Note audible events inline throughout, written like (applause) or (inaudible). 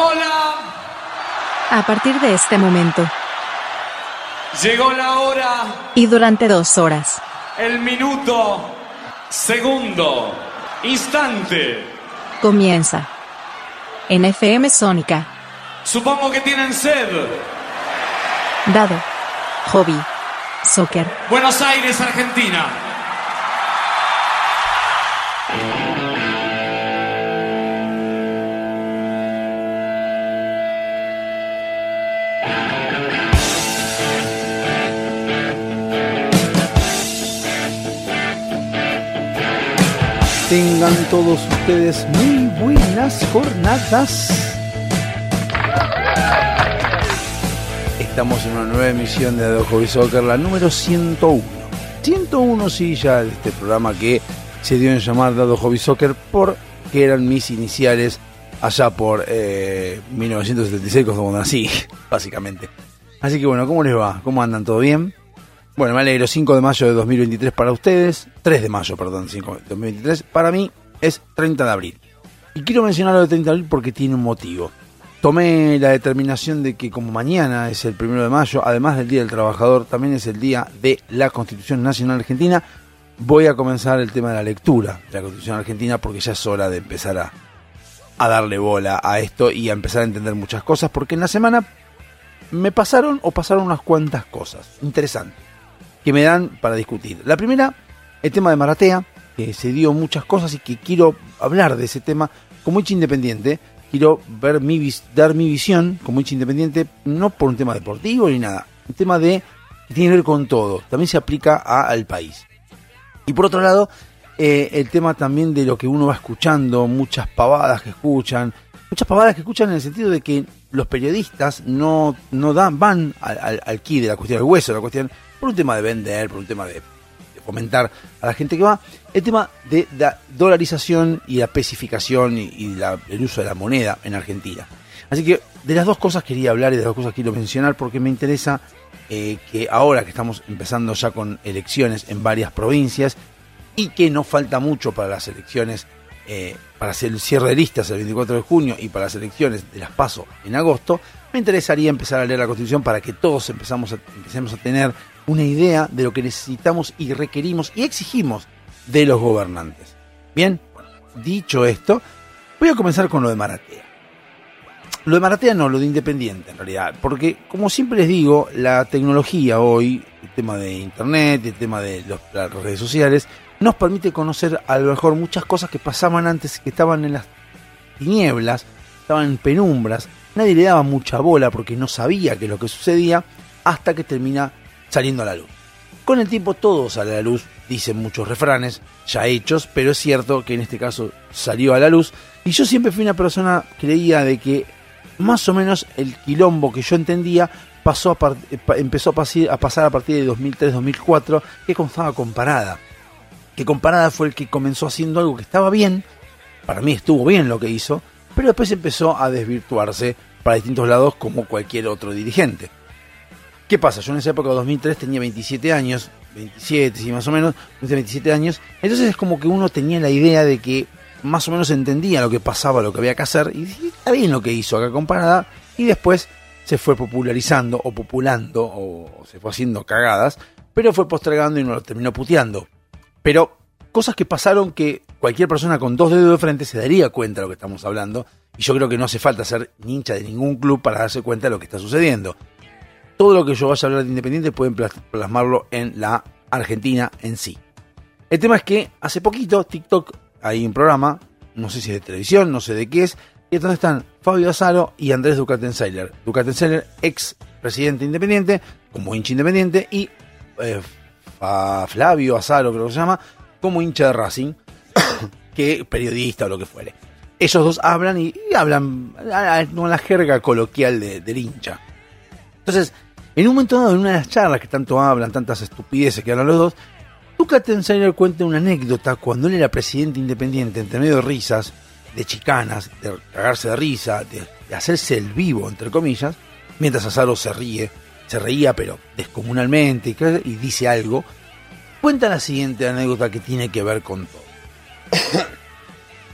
Hola, A partir de este momento. Llegó la hora, y durante dos horas, el minuto, segundo, instante. comienza. En FM Sónica, Supongo que tienen sed. dado, hobby, soccer. Buenos Aires, Argentina. Tengan todos ustedes muy buenas jornadas. Estamos en una nueva emisión de The Hobby Soccer, la número 101. 101 sí ya de este programa que se dio en llamar Dado Hobby Soccer porque eran mis iniciales allá por eh, 1976 cuando nací, (laughs) básicamente. Así que bueno, ¿cómo les va? ¿Cómo andan? ¿Todo bien? Bueno, me alegro, 5 de mayo de 2023 para ustedes, 3 de mayo, perdón, 5 de 2023, para mí es 30 de abril. Y quiero mencionarlo de 30 de abril porque tiene un motivo. Tomé la determinación de que como mañana es el 1 de mayo, además del Día del Trabajador, también es el día de la Constitución Nacional Argentina, voy a comenzar el tema de la lectura de la Constitución Argentina porque ya es hora de empezar a, a darle bola a esto y a empezar a entender muchas cosas, porque en la semana me pasaron o pasaron unas cuantas cosas interesantes que me dan para discutir. La primera, el tema de Maratea, que se dio muchas cosas y que quiero hablar de ese tema como hincha independiente. Quiero ver mi, dar mi visión como hincha independiente, no por un tema deportivo ni nada, un tema de que tiene que ver con todo, también se aplica al país. Y por otro lado, eh, el tema también de lo que uno va escuchando, muchas pavadas que escuchan, muchas pavadas que escuchan en el sentido de que los periodistas no, no dan, van al, al, de la cuestión, al hueso la cuestión, por un tema de vender, por un tema de, de fomentar a la gente que va, el tema de la dolarización y la especificación y, el uso de la moneda en Argentina. Así que de las dos cosas quería hablar y de las dos cosas quiero mencionar porque me interesa eh, que ahora que estamos empezando ya con elecciones en varias provincias y que no falta mucho para las elecciones, eh, para el cierre de listas el 24 de junio y para las elecciones de las PASO en agosto, me interesaría empezar a leer la Constitución para que todos empezamos a, empecemos a tener una idea de lo que necesitamos y requerimos y exigimos de los gobernantes. Bien, dicho esto, voy a comenzar con lo de Maratea. Lo de Maratea no, lo de Independiente en realidad, porque como siempre les digo, la tecnología hoy, el tema de Internet, el tema de los- las redes sociales, nos permite conocer a lo mejor muchas cosas que pasaban antes, que estaban en las tinieblas, estaban en penumbras, nadie le daba mucha bola porque no sabía qué es lo que sucedía, hasta que termina saliendo a la luz. Con el tiempo todo sale a la luz, dicen muchos refranes ya hechos, pero es cierto que en este caso salió a la luz. Y yo siempre fui una persona creía de que más o menos el quilombo que yo entendía pasó a empezó a, pasi- a pasar a partir de 2003-2004, que constaba comparada. Que comparada fue el que comenzó haciendo algo que estaba bien, para mí estuvo bien lo que hizo, pero después empezó a desvirtuarse para distintos lados como cualquier otro dirigente. ¿Qué pasa? Yo en esa época, 2003, tenía 27 años, 27, sí, más o menos, 27 años. Entonces es como que uno tenía la idea de que más o menos entendía lo que pasaba, lo que había que hacer, y está bien lo que hizo acá comparada, y después se fue popularizando o populando o se fue haciendo cagadas, pero fue postergando y no lo terminó puteando. Pero cosas que pasaron que cualquier persona con dos dedos de frente se daría cuenta de lo que estamos hablando, y yo creo que no hace falta ser hincha de ningún club para darse cuenta de lo que está sucediendo todo lo que yo vaya a hablar de Independiente pueden plas- plasmarlo en la Argentina en sí. El tema es que hace poquito TikTok hay un programa, no sé si de televisión, no sé de qué es, y es donde están Fabio Azaro y Andrés Ducatenseiler. Ducatenseiler, ex presidente independiente, como hincha independiente, y eh, Fa- Flavio Azaro, creo que se llama, como hincha de Racing, (coughs) que periodista o lo que fuere. Ellos dos hablan y, hablan a- a- con la jerga coloquial de- del hincha. Entonces, en un momento dado, en una de las charlas que tanto hablan, tantas estupideces que hablan los dos, Tuca Tensainer cuenta una anécdota cuando él era presidente independiente, entre medio de risas, de chicanas, de cagarse de risa, de, hacerse el vivo, entre comillas, mientras Azaro se ríe, se reía pero descomunalmente y, y dice algo, cuenta la siguiente anécdota que tiene que ver con todo. (coughs)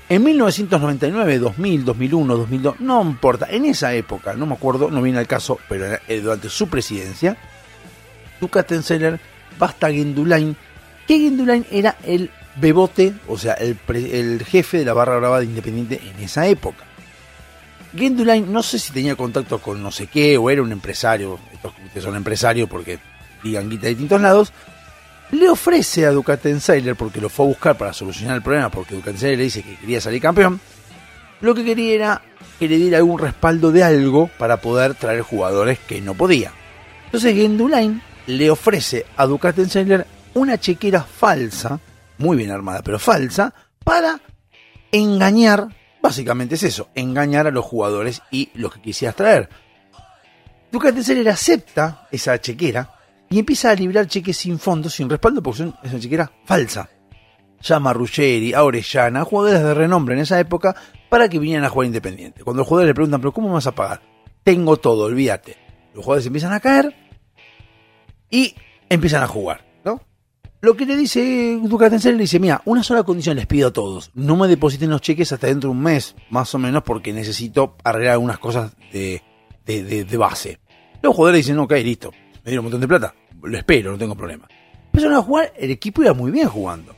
En 1999, 2000, 2001, 2002, no importa, en esa época, no me acuerdo, no viene al caso, pero eh, durante su presidencia, Dukatenseller basta Gendulain, que Gendulain era el bebote, o sea, el, el jefe de la barra brava de Independiente en esa época. Gendulain no sé si tenía contacto con no sé qué, o era un empresario, estos que son empresarios porque digan guita de distintos lados, le ofrece a Ducatenseiler, porque lo fue a buscar para solucionar el problema, porque Ducatenseiler le dice que quería salir campeón, lo que quería era que le diera algún respaldo de algo para poder traer jugadores que no podía. Entonces Gendulain le ofrece a Ducatenseiler una chequera falsa, muy bien armada, pero falsa, para engañar, básicamente es eso, engañar a los jugadores y los que quisieras traer. Ducatenseiler acepta esa chequera, y empieza a librar cheques sin fondo, sin respaldo, porque son, esa chequera falsa. Llama a Ruggeri, a Orellana, a jugadores de renombre en esa época para que vinieran a jugar independiente. Cuando los jugadores le preguntan, ¿pero cómo vas a pagar? Tengo todo, olvídate. Los jugadores empiezan a caer y empiezan a jugar, ¿no? Lo que le dice Ducatenser le dice, mira, una sola condición les pido a todos, no me depositen los cheques hasta dentro de un mes, más o menos, porque necesito arreglar algunas cosas de, de, de base. Los jugadores dicen, ok, listo, me dieron un montón de plata, lo espero, no tengo problema. Empezaron a jugar, el equipo iba muy bien jugando.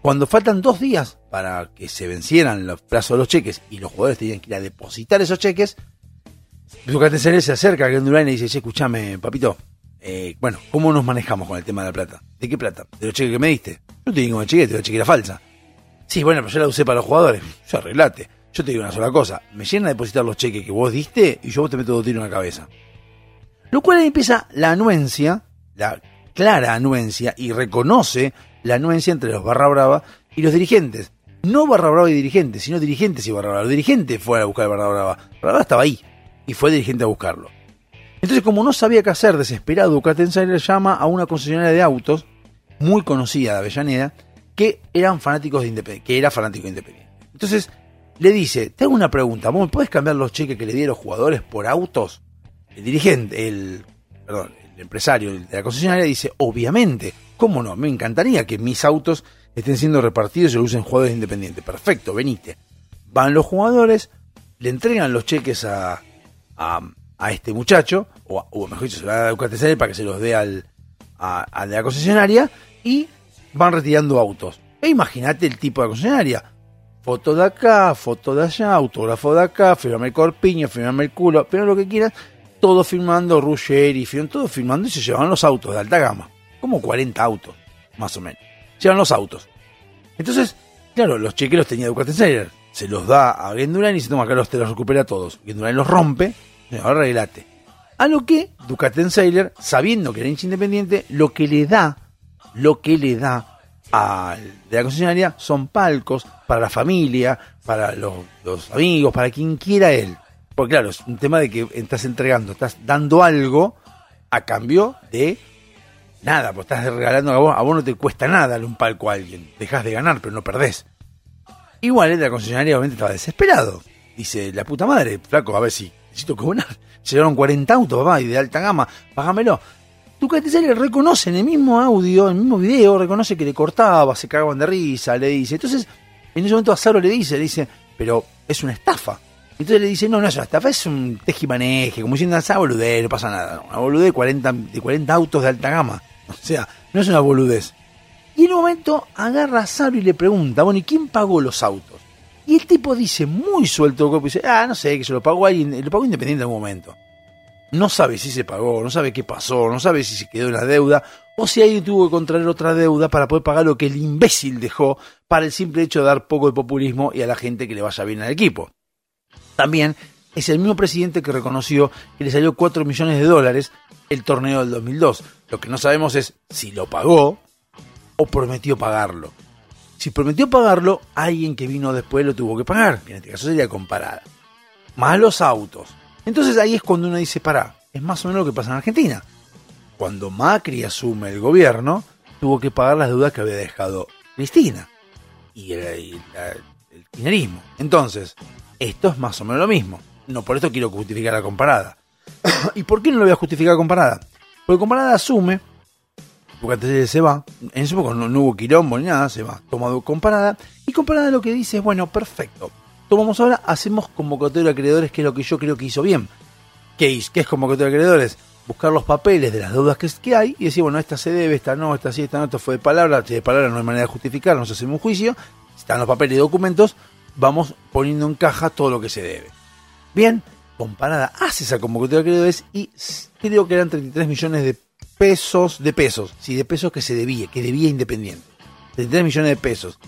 Cuando faltan dos días para que se vencieran los plazos de los cheques y los jugadores tenían que ir a depositar esos cheques, Ducatenser se acerca a Gendulain y dice, che, escúchame, papito, eh, bueno, ¿cómo nos manejamos con el tema de la plata? ¿De qué plata? ¿De los cheques que me diste? No te digo una cheque, te una chequera falsa. Sí, bueno, pero yo la usé para los jugadores. Yo arreglate. Yo te digo una sola cosa. Me llenan a depositar los cheques que vos diste y yo vos te meto dos tiros en la cabeza. Lo cual ahí empieza la anuencia la clara anuencia y reconoce la anuencia entre los Barra Brava y los dirigentes. No Barra Brava y dirigentes, sino dirigentes y Barra Brava. Los dirigentes fueron a buscar a Barra Brava. Barra Brava estaba ahí y fue dirigente a buscarlo. Entonces, como no sabía qué hacer, desesperado, le llama a una concesionaria de autos muy conocida de Avellaneda que eran fanáticos de Independiente, que era fanático de Independiente. Entonces, le dice, te hago una pregunta, ¿vos me puedes cambiar los cheques que le dieron los jugadores por autos? El dirigente, el, perdón, el empresario de la concesionaria dice, obviamente, ¿cómo no? Me encantaría que mis autos estén siendo repartidos y lo usen jugadores independientes. Perfecto, venite. Van los jugadores, le entregan los cheques a, a, este muchacho, o, mejor dicho, se lo a para que se los dé al, a, la concesionaria, y van retirando autos. E imagínate el tipo de concesionaria. Foto de acá, foto de allá, autógrafo de acá, firmame el corpiño, firmame el culo, pero lo que quieras todos firmando, Ruggeri, todos firmando y se llevan los autos de alta gama. Como 40 autos, más o menos. Llevan los autos. Entonces, claro, los cheques los tenía Ducatenseller. Se los da a Gendurain y se toma acá los los recupera todos. Gendurain los rompe, ahora arreglate. A lo que Ducatenseller, sabiendo que era hincha independiente, lo que le da, lo que le da a de la concesionaria son palcos para la familia, para los amigos, para quien quiera él. Porque claro, es un tema de que estás entregando, estás dando algo a cambio de nada, pues estás regalando a vos, a vos no te cuesta nada darle un palco a alguien, dejas de ganar, pero no perdés. Igual la concesionaria obviamente estaba desesperado. Dice, la puta madre, flaco, a ver si necesito cobrar. Se llevaron 40 autos, papá, y de alta gama, págamelo. le reconoce en el mismo audio, en el mismo video, reconoce que le cortaba, se cagaban de risa, le dice. Entonces, en ese momento Azaro le dice, le dice, pero es una estafa. Entonces le dice, no, no es una estafa, es un tejimaneje, como diciendo, esa boludez, no pasa nada. una boludez de 40, de 40 autos de alta gama. O sea, no es una boludez. Y en un momento agarra a Saro y le pregunta, bueno, ¿y quién pagó los autos? Y el tipo dice, muy suelto, dice, ah, no sé, que se lo pagó alguien, lo pagó independiente en algún momento. No sabe si se pagó, no sabe qué pasó, no sabe si se quedó en la deuda, o si alguien tuvo que contraer otra deuda para poder pagar lo que el imbécil dejó para el simple hecho de dar poco de populismo y a la gente que le vaya bien al equipo. También es el mismo presidente que reconoció que le salió 4 millones de dólares el torneo del 2002. Lo que no sabemos es si lo pagó o prometió pagarlo. Si prometió pagarlo, alguien que vino después lo tuvo que pagar. En este caso sería comparada. Más los autos. Entonces ahí es cuando uno dice, pará, es más o menos lo que pasa en Argentina. Cuando Macri asume el gobierno, tuvo que pagar las deudas que había dejado Cristina y el, el. Entonces, esto es más o menos lo mismo. No por esto quiero justificar la comparada. (coughs) ¿Y por qué no lo voy a justificar comparada? Porque comparada asume Boca Talleres se va. En ese época no, no hubo quilombo ni nada, se va. Tomado comparada. Y comparada lo que dice es, bueno, perfecto. Tomamos ahora, hacemos convocatoria de acreedores, que es lo que yo creo que hizo bien. ¿Qué, es, es convocatoria de acreedores? Buscar los papeles de las deudas que, que hay y decir, bueno, esta se debe, esta no, esta sí, esta no, esto fue de palabra, si de palabra no hay manera de justificar, no se hace un juicio. Están los papeles y documentos, vamos poniendo en caja todo lo que se debe. Bien, comparada hace esa convocatoria de acreedores y creo que eran 33 millones de pesos, de pesos, sí, de pesos que se debía, que debía Independiente. 33 millones de pesos.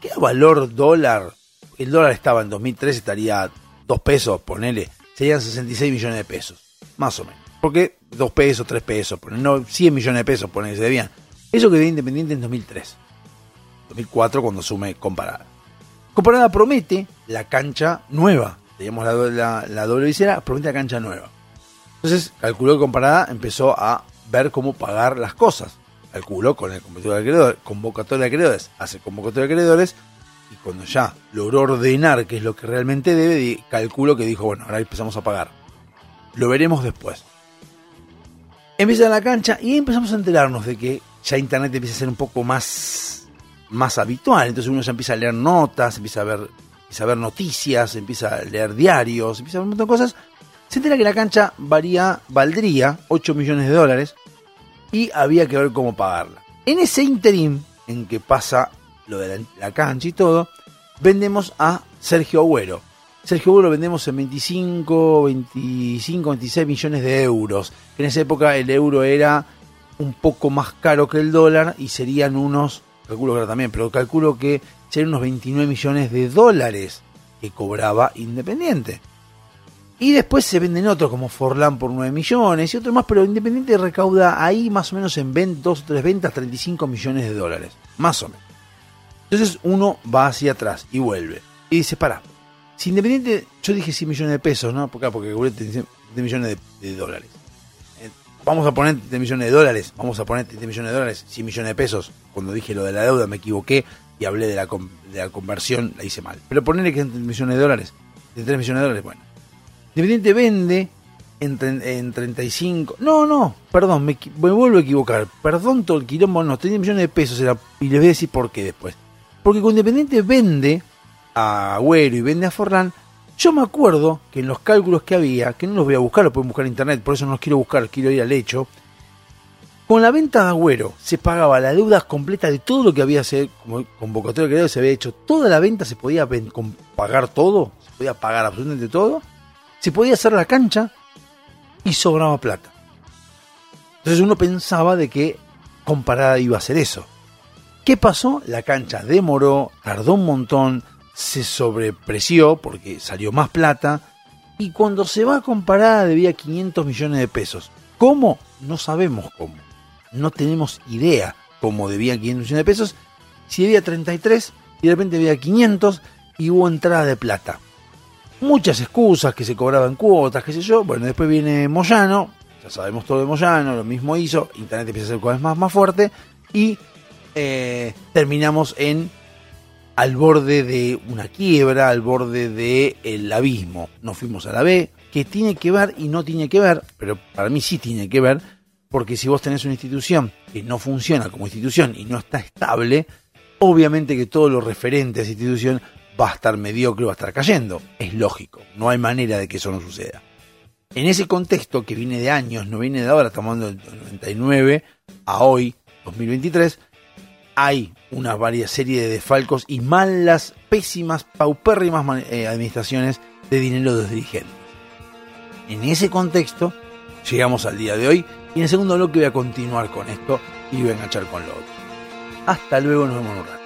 ¿Qué valor dólar? El dólar estaba en 2003, estaría 2 pesos, ponele, serían 66 millones de pesos, más o menos. Porque 2 pesos, 3 pesos, ponele, no, 100 millones de pesos, ponele, se debían. Eso que debía Independiente en 2003. 2004 cuando sume comparada. Comparada promete la cancha nueva. Teníamos la, doble visera, promete la cancha nueva. Entonces calculó que comparada empezó a ver cómo pagar las cosas. Calculó con el convocatorio de acreedores, convocatorio de acreedores, hace convocatorio de acreedores y cuando ya logró ordenar qué es lo que realmente debe, calculo que dijo, bueno, ahora empezamos a pagar. Lo veremos después. Empieza la cancha y empezamos a enterarnos de que ya Internet empieza a ser un poco más, más habitual. Entonces uno ya empieza a leer notas, empieza a ver, a ver noticias, empieza a leer diarios, empieza a ver un montón de cosas. Se entera que la cancha varía, valdría 8 millones de dólares y había que ver cómo pagarla. En ese interim, en que pasa lo de la, cancha y todo, vendemos a Sergio Agüero. Sergio Agüero vendemos en 25, 25, 26 millones de euros. En esa época el euro era un poco más caro que el dólar y serían unos, calculo que también, pero calculo que serían unos 29 millones de dólares que cobraba Independiente. Y después se venden otros como Forlán por 9 millones y otros más, pero Independiente recauda ahí más o menos en dos o tres ventas 35 millones de dólares. Más o menos. Entonces uno va hacia atrás y vuelve. Y dice, para, si Independiente, yo dije 100 millones de pesos, ¿no? Porque, porque 10 millones de, dólares. Vamos a poner 10 millones de dólares, vamos a poner 10 millones de dólares, 100 millones de pesos. Cuando dije lo de la deuda me equivoqué y hablé de la, de la conversión, la hice mal. Pero ponerle que son 3 millones de dólares, de 3 millones de dólares, bueno Independiente vende en, en 35. No, no, perdón, me, vuelvo a equivocar. Perdón todo el quilombo, no, 30 millones de pesos era, y les voy a decir por qué después. Porque cuando Independiente vende a Agüero y vende a Forlán, yo me acuerdo que en los cálculos que había, que no los voy a buscar, los pueden buscar en internet, por eso no los quiero buscar, quiero ir al hecho. Con la venta de Agüero se pagaba la deuda completa de todo lo que había sido como convocatorio que se había hecho. Toda la venta se podía pagar todo, se podía pagar absolutamente todo se podía hacer la cancha y sobraba plata. Entonces uno pensaba de que comparada iba a ser eso. ¿Qué pasó? La cancha demoró, tardó un montón, se sobrepreció porque salió más plata y cuando se va a comparada debía 500 millones de pesos. ¿Cómo? No sabemos cómo. No tenemos idea cómo debía 500 millones de pesos. Si debía 33 y de repente debía 500 y hubo entrada de plata muchas excusas que se cobraban cuotas, qué sé yo. Bueno, después viene Moyano, ya sabemos todo de Moyano, lo mismo hizo, Internet empieza a ser cada vez más, más fuerte y eh, terminamos en al borde de una quiebra, al borde del el abismo. Nos fuimos a la B, que tiene que ver y no tiene que ver, pero para mí sí tiene que ver, porque si vos tenés una institución que no funciona como institución y no está estable, obviamente que todo lo referente a esa institución va a estar mediocre, va a estar cayendo. Es lógico, no hay manera de que eso no suceda. En ese contexto que viene de años, no viene de ahora, estamos hablando del 99 a hoy, 2023, hay una varias serie de desfalcos y malas, pésimas, paupérrimas eh, administraciones de dinero de los dirigentes. En ese contexto, llegamos al día de hoy y en el segundo bloque voy a continuar con esto y voy a enganchar con lo otro. Hasta luego, nos vemos en un rato.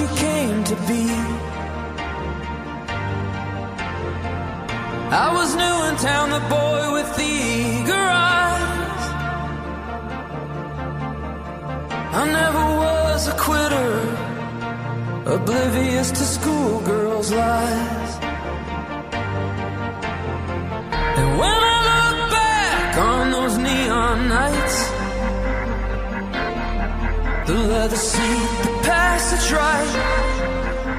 You came to be. I was new in town, the boy with the eager eyes. I never was a quitter, oblivious to schoolgirls' lies.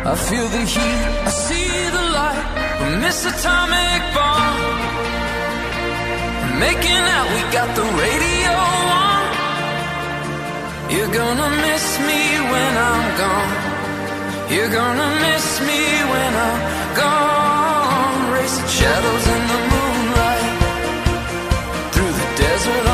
I feel the heat, I see the light, we miss atomic bomb. Making out, we got the radio on. You're gonna miss me when I'm gone. You're gonna miss me when I'm gone. Racing shadows in the moonlight. Through the desert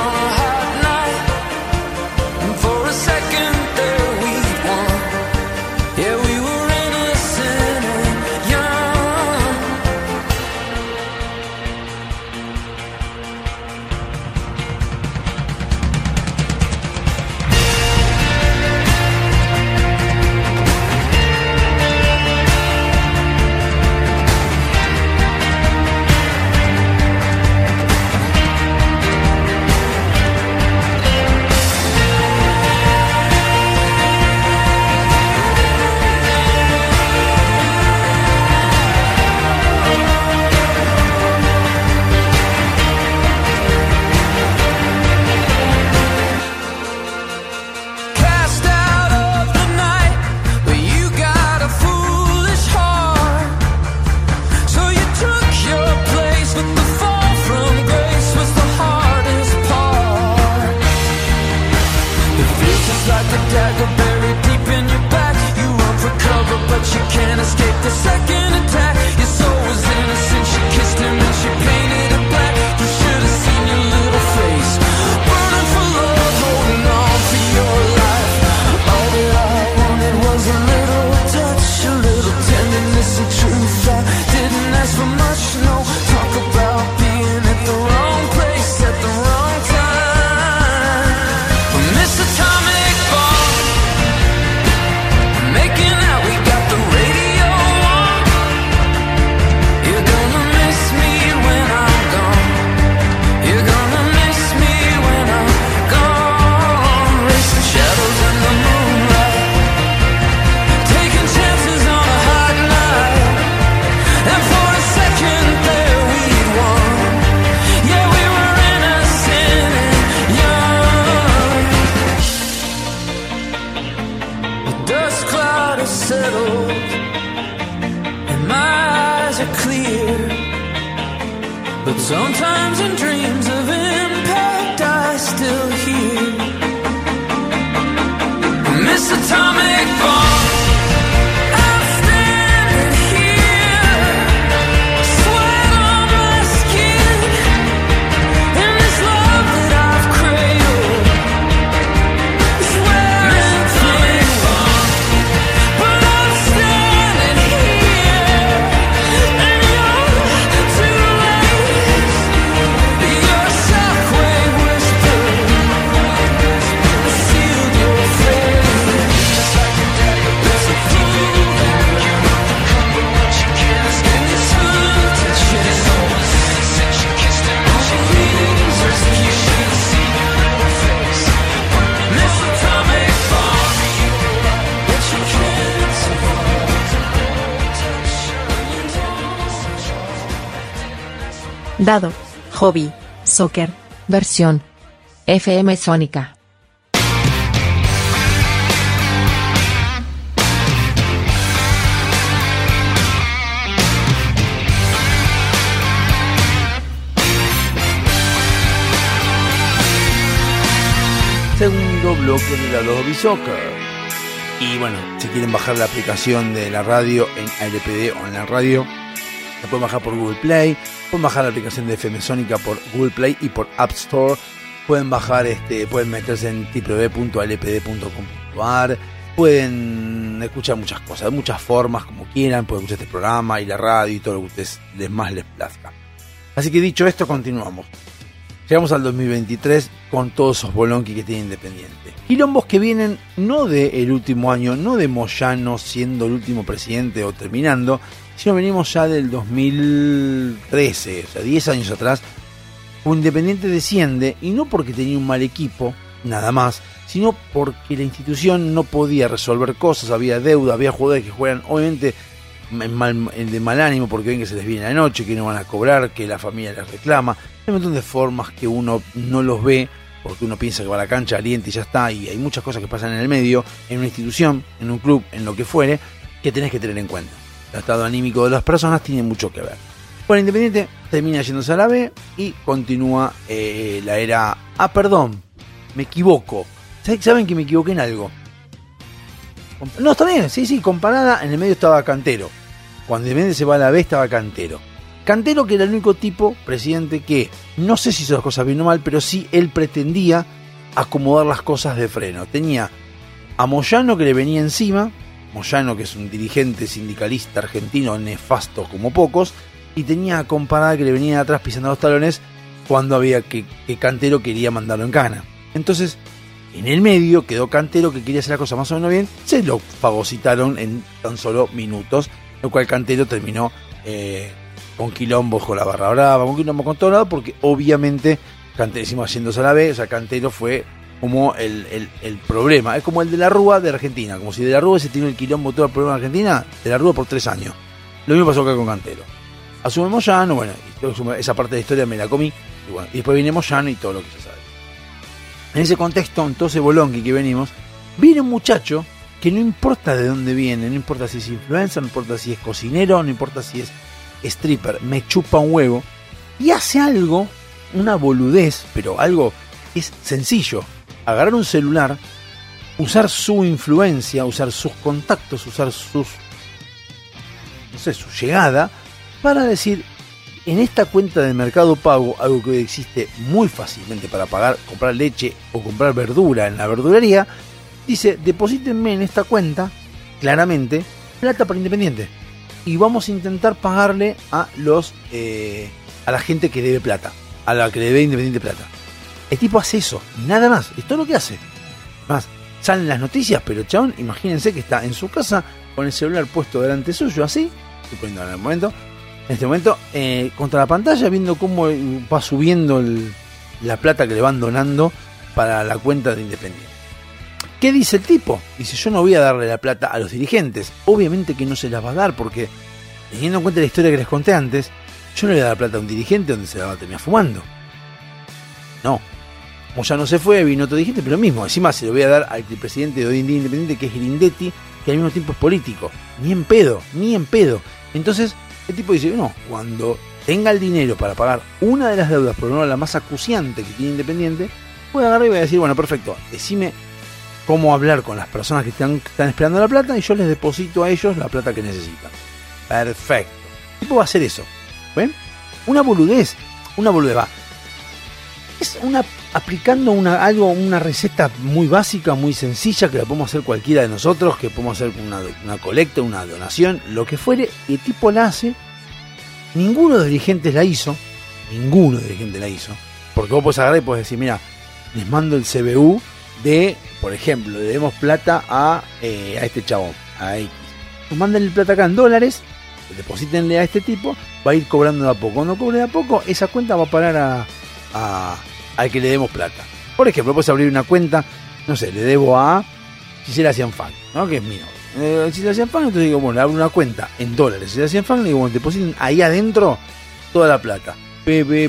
But sometimes in dreams of impact, I still hear Miss Atomic Bomb. Dado. Hobby. Soccer. Versión. FM Sónica. Segundo bloque de la Lobby Soccer. Y bueno, si quieren bajar la aplicación de la radio en ALPD o en la radio, la pueden bajar por Google Play, pueden bajar la aplicación de FM Sónica por Google Play y por App Store, pueden bajar este, pueden meterse en www.lpd.com.ar, pueden escuchar muchas cosas, de muchas formas, como quieran, pueden escuchar este programa y la radio y todo lo que ustedes les más les plazca. Así que dicho esto, continuamos. Llegamos al 2023 con todos esos bolonqui que tiene Independiente. Quilombos que vienen no del último año, no de Moyano siendo el último presidente o terminando, sino venimos ya del 2013, o sea, 10 años atrás. Independiente desciende y no porque tenía un mal equipo, nada más, sino porque la institución no podía resolver cosas, había deuda, había jugadores que juegan obviamente en mal- de mal ánimo porque ven que se les viene la noche, que no van a cobrar, que la familia les reclama. Hay un montón de formas que uno no los ve porque uno piensa que va a la cancha, aliente y ya está, y hay muchas cosas que pasan en el medio, en una institución, en un club, en lo que fuere, que tenés que tener en cuenta. El estado anímico de las personas tiene mucho que ver. Bueno, Independiente termina yéndose a la B y continúa eh, la era... Ah, perdón, me equivoco. ¿Saben- ¿Saben que me equivoqué en algo? No, está bien, sí, sí, comparada, en el medio estaba Cantero. Cuando Independiente se va a la B estaba Cantero. Cantero que era el único tipo, presidente, que no sé si hizo las cosas bien o mal, pero sí él pretendía acomodar las cosas de freno. Tenía a Moyano que le venía encima, Moyano que es un dirigente sindicalista argentino nefasto como pocos, y tenía a Comparada que le venía atrás pisando los talones cuando había que, que Cantero quería mandarlo en cana. Entonces, en el medio quedó Cantero que quería hacer la cosa más o menos bien, se lo fagocitaron en tan solo minutos, lo cual Cantero terminó eh, con quilombo con la barra brava, con quilombo con todo lado, porque obviamente Cantero, decimos yéndose a la B, o sea, Cantero fue como el, el- problema, es como el de la Rúa de Argentina, como si de la Rúa se tiene el quilombo todo el problema de Argentina, de la Rúa por tres años. Lo mismo pasó acá con Cantero. Asume Moyano, bueno, esa parte de la historia me la comí, y bueno, y después viene Moyano y todo lo que se sabe. En ese contexto, en todo ese bolonqui que venimos, viene un muchacho que no importa de dónde viene, no importa si es influencer, no importa si es cocinero, no importa si es stripper, me chupa un huevo, y hace algo, una boludez, pero algo es sencillo. Agarrar un celular, usar su influencia, usar sus contactos, usar sus, no sé, su llegada, para decir, en esta cuenta de Mercado Pago, algo que hoy existe muy fácilmente para pagar, comprar leche o comprar verdura en la verdulería, dice, deposítenme en esta cuenta, claramente, plata para Independiente. Y vamos a intentar pagarle a los eh, a la gente que debe plata, a la que le debe Independiente plata. El tipo hace eso, nada más, es todo lo que hace. Más, salen las noticias, pero chabón, imagínense que está en su casa con el celular puesto delante suyo, así, estoy poniendo en el momento, en este momento, eh, contra la pantalla, viendo cómo va subiendo el- la plata que le van donando para la cuenta de Independiente. ¿Qué dice el tipo? Dice, yo no voy a darle la plata a los dirigentes. Obviamente que no se las va a dar porque, teniendo en cuenta la historia que les conté antes, yo no le voy a dar plata a un dirigente donde se la va a terminar fumando. No. Como ya no se fue, vino otro dirigente, pero lo mismo. Encima se lo voy a dar al presidente de hoy en día independiente, que es Grindetti, que al mismo tiempo es político. Ni en pedo, ni en pedo. Entonces, el tipo dice, no, cuando tenga el dinero para pagar una de las deudas, por lo menos la más acuciante que tiene Independiente, voy a agarrar y voy a decir, bueno, perfecto, decime cómo hablar con las personas que están, están esperando la plata y yo les deposito a ellos la plata que necesitan. Perfecto. El tipo va a hacer eso. ¿Ven? Una boludez. Una boludez. Va. Es una aplicando una, algo, una receta muy básica, muy sencilla, que la podemos hacer cualquiera de nosotros, que podemos hacer una, una colecta, una donación, lo que fuere, el tipo la hace. Ninguno de los dirigentes la hizo. Ninguno de los dirigentes la hizo. Porque vos podés agarrar y podés decir, mira, les mando el CBU de, por ejemplo, le debemos plata a, eh, a este chabón, a X. Nos mandan el plata acá en dólares, deposítenle a este tipo, va a ir cobrando de a poco. Cuando cobre de a poco, esa cuenta va a parar a- al que le demos plata. Por ejemplo, puedes abrir una cuenta, no sé, le debo a Gisela Cianfang, ¿no? que es mío. Eh, Gisela Cianfang, entonces digo, bueno, le abro una cuenta en dólares. Gisela Cianfang, le digo, bueno, depositen ahí adentro toda la plata. Pe, pe,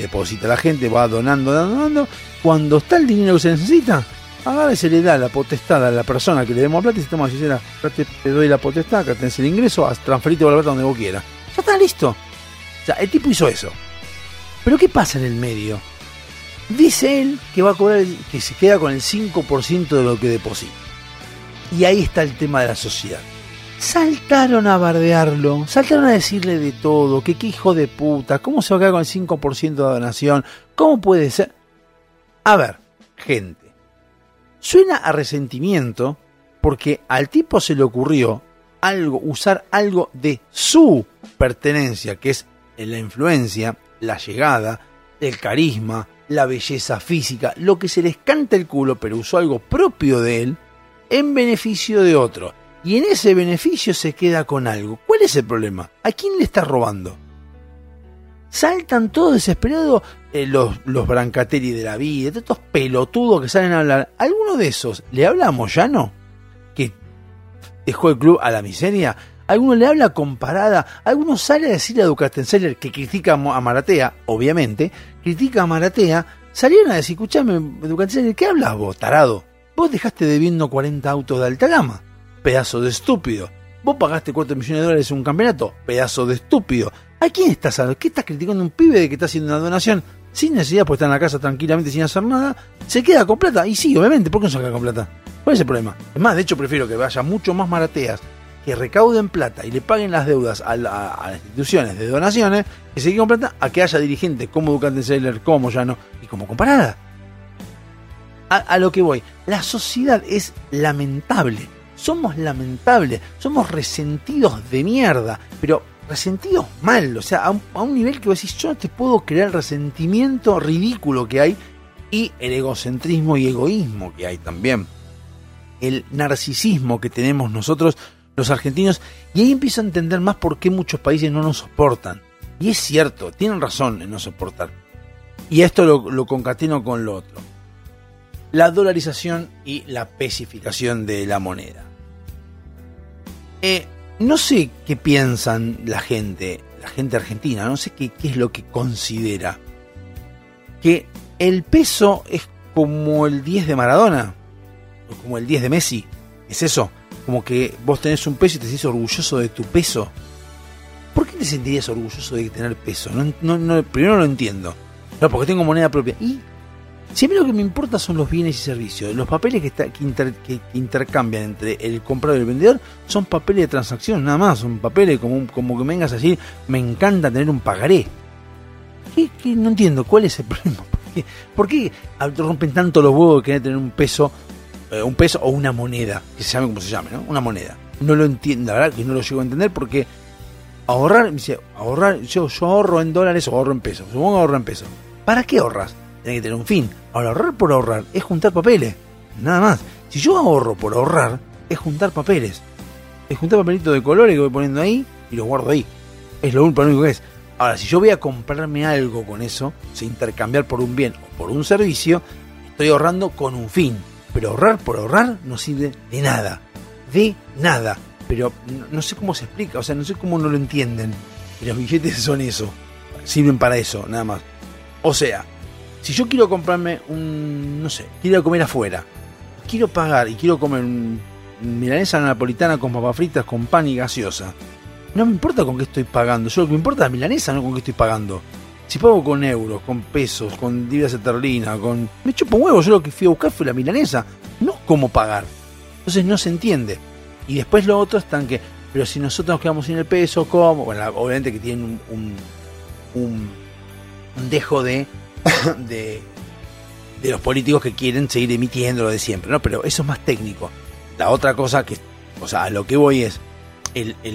deposita la gente, va donando, donando, donando. Cuando está el dinero que se necesita, agarra y se le da la potestad a la persona que le demos plata y se toma, Gisela, te, te doy la potestad, acá tenés el ingreso, transferite la plata donde vos quieras. Ya está listo. O sea, el tipo hizo eso. Pero ¿qué pasa en el medio? Dice él que va a cobrar, el- que se queda con el 5% de lo que deposita. Y ahí está el tema de la sociedad. Saltaron a bardearlo, saltaron a decirle de todo, que qué hijo de puta, cómo se va a quedar con el 5% de donación, cómo puede ser. A ver, gente, suena a resentimiento porque al tipo se le ocurrió algo, usar algo de su pertenencia, que es la influencia, la llegada, el carisma, la belleza física, lo que se les canta el culo, pero usó algo propio de él en beneficio de otro. Y en ese beneficio se queda con algo. ¿Cuál es el problema? ¿A quién le está robando? saltan todos desesperados eh, los, los Brancatelli de la vida, todos estos pelotudos que salen a hablar. ¿Alguno de esos le hablamos ya no? Que dejó el club a la miseria. ¿Alguno le habla comparada? ¿Alguno sale a decirle a Ducastenseller que critica a Maratea? Obviamente, critica a Maratea. Salieron a decir, escuchame, Ducastenseller, ¿qué hablas vos, tarado? Vos dejaste debiendo 40 autos de alta gama. Pedazo de estúpido. Vos pagaste 4 millones de dólares en un campeonato. Pedazo de estúpido. ¿A quién estás hablando? ¿Qué estás criticando a un pibe de que está haciendo una donación sin necesidad, porque está en la casa tranquilamente sin hacer nada? Se queda con plata. Y sí, obviamente, ¿por qué no se queda con plata? ¿Cuál es el problema? Es más, de hecho, prefiero que vaya mucho más marateas que recauden plata y le paguen las deudas a, la- a las instituciones de donaciones que se con plata a que haya dirigentes como Ducante Seller, como Llano y como Comparada. A, lo que voy, la sociedad es lamentable. Somos lamentables, somos resentidos de mierda, pero resentidos mal, o sea, a un, a un nivel que vos decís, yo no te puedo creer el resentimiento ridículo que hay y el egocentrismo y egoísmo que hay también. El narcisismo que tenemos nosotros, los argentinos, y ahí empiezo a entender más por qué muchos países no nos soportan. Y es cierto, tienen razón en no soportar. Y esto lo, concateno con lo otro. La dolarización y la pesificación de la moneda. Eh, no sé qué piensan la gente, la gente argentina, no sé qué, qué es lo que considera. Que el peso es como el 10 de Maradona, o como el 10 de Messi. ¿Es eso? Como que vos tenés un peso y te sentís orgulloso de tu peso. ¿Por qué te sentirías orgulloso de tener peso? No, no, no, primero no entiendo. No, porque tengo moneda propia. Y si a mí lo que me importa son los bienes y servicios. Los papeles que, está- que, inter- que- que intercambian entre el comprador y el vendedor son papeles de transacción, nada más. Son papeles como, como que vengas a decir, me encanta tener un pagaré. ¿Qué, qué? No entiendo, ¿cuál es el (laughs) problema? ¿Por qué, por qué rompen tanto los huevos de querer tener un peso, eh, un peso o una moneda? Que se llame como se llame, ¿no? Una moneda. No lo entiendo, la verdad que no lo llego a entender porque ahorrar, me dice, ahorrar, yo, yo ahorro en dólares o ahorro en pesos. Supongo que ahorro en pesos. ¿Para qué ahorras? Tiene que tener un fin. Ahora, ahorrar por ahorrar es juntar papeles. Nada más. Si yo ahorro por ahorrar, es juntar papeles. Es juntar papelitos de colores que voy poniendo ahí y los guardo ahí. Es lo único, que es. Ahora, si yo voy a comprarme algo con eso, se intercambiar por un bien o por un servicio, estoy ahorrando con un fin. Pero ahorrar por ahorrar no sirve de nada. De nada. Pero no, sé cómo se explica, o sea, no sé cómo no lo entienden. Y los billetes son eso. Sirven para eso, nada más. O sea, si yo quiero comprarme un, no sé, quiero comer afuera, quiero pagar y quiero comer un milanesa napolitana con papas fritas, con pan y gaseosa, no me importa con qué estoy pagando, yo lo que me importa es la milanesa, no con qué estoy pagando. Si pago con euros, con pesos, con libras esterlinas, con... Me chupo un huevo, yo lo que fui a buscar fue la milanesa, no cómo pagar. Entonces no se entiende. Y después lo otro están que, pero si nosotros nos quedamos sin el peso, ¿cómo? Bueno, obviamente que tienen un, un, un, un dejo de, (coughs) de, de los políticos que quieren seguir emitiendo lo de siempre, ¿no? Pero eso es más técnico. La otra cosa que, o sea, a lo que voy es, el, el,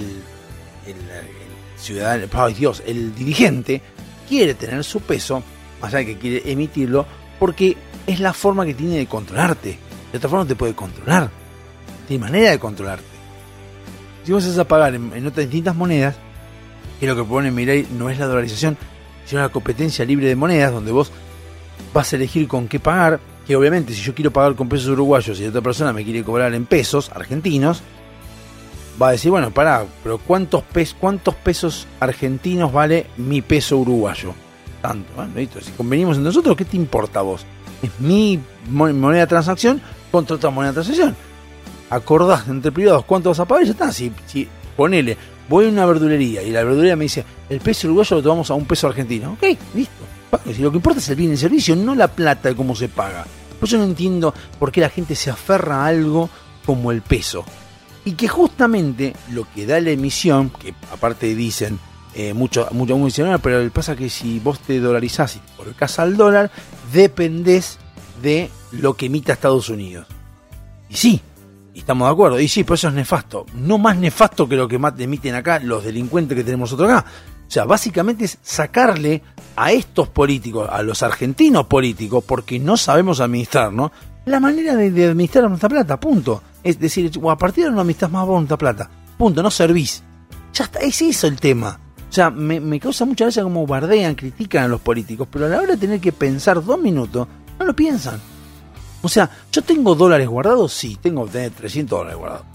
el, el ciudadano, ay Dios, el dirigente quiere tener su peso, más allá de que quiere emitirlo, porque es la forma que tiene de controlarte. De otra forma no te puede controlar. Tiene manera de controlarte. Si vos vas a pagar en, en otras distintas monedas, que lo que propone Mirai no es la dolarización, sino la competencia libre de monedas, donde vos vas a elegir con qué pagar, que obviamente si yo quiero pagar con pesos uruguayos y otra persona me quiere cobrar en pesos argentinos, va a decir, bueno, pará, pero ¿cuántos, pes cuántos pesos argentinos vale mi peso uruguayo? Tanto, bueno, listo. Si convenimos entre nosotros, ¿qué te importa a vos? Es mi mo- moneda de transacción contra otra moneda de transacción. Acordás entre privados cuánto vas a pagar y ya está. Si, si ponele, voy a una verdulería y la verdulería me dice, el peso uruguayo lo tomamos a un peso argentino. Ok, listo. Si lo que importa es el bien y el servicio, no la plata de cómo se paga. Por eso no entiendo por qué la gente se aferra a algo como el peso. Y que justamente lo que da la emisión, que aparte dicen, eh, mucho, mucho, mucho dicen, "Ah, pero pasa que si vos te dolarizás y te colocás al dólar, dependés de lo que emita Estados Unidos. Y sí, estamos de acuerdo, y sí, pero eso es nefasto. No más nefasto que lo que más emiten acá los delincuentes que tenemos nosotros acá. O sea, básicamente es sacarle a estos políticos, a los argentinos políticos, porque no sabemos administrar, ¿no? La manera de administrar nuestra plata, punto. Es decir, a partir de no administras más nuestra plata, punto, no servís. Ya está, es eso el tema. O sea, me, me causa mucha gracia como bardean, critican a los políticos, pero a la hora de tener que pensar dos minutos, no lo piensan. O sea, yo tengo dólares guardados, sí, tengo eh, 300 dólares guardados.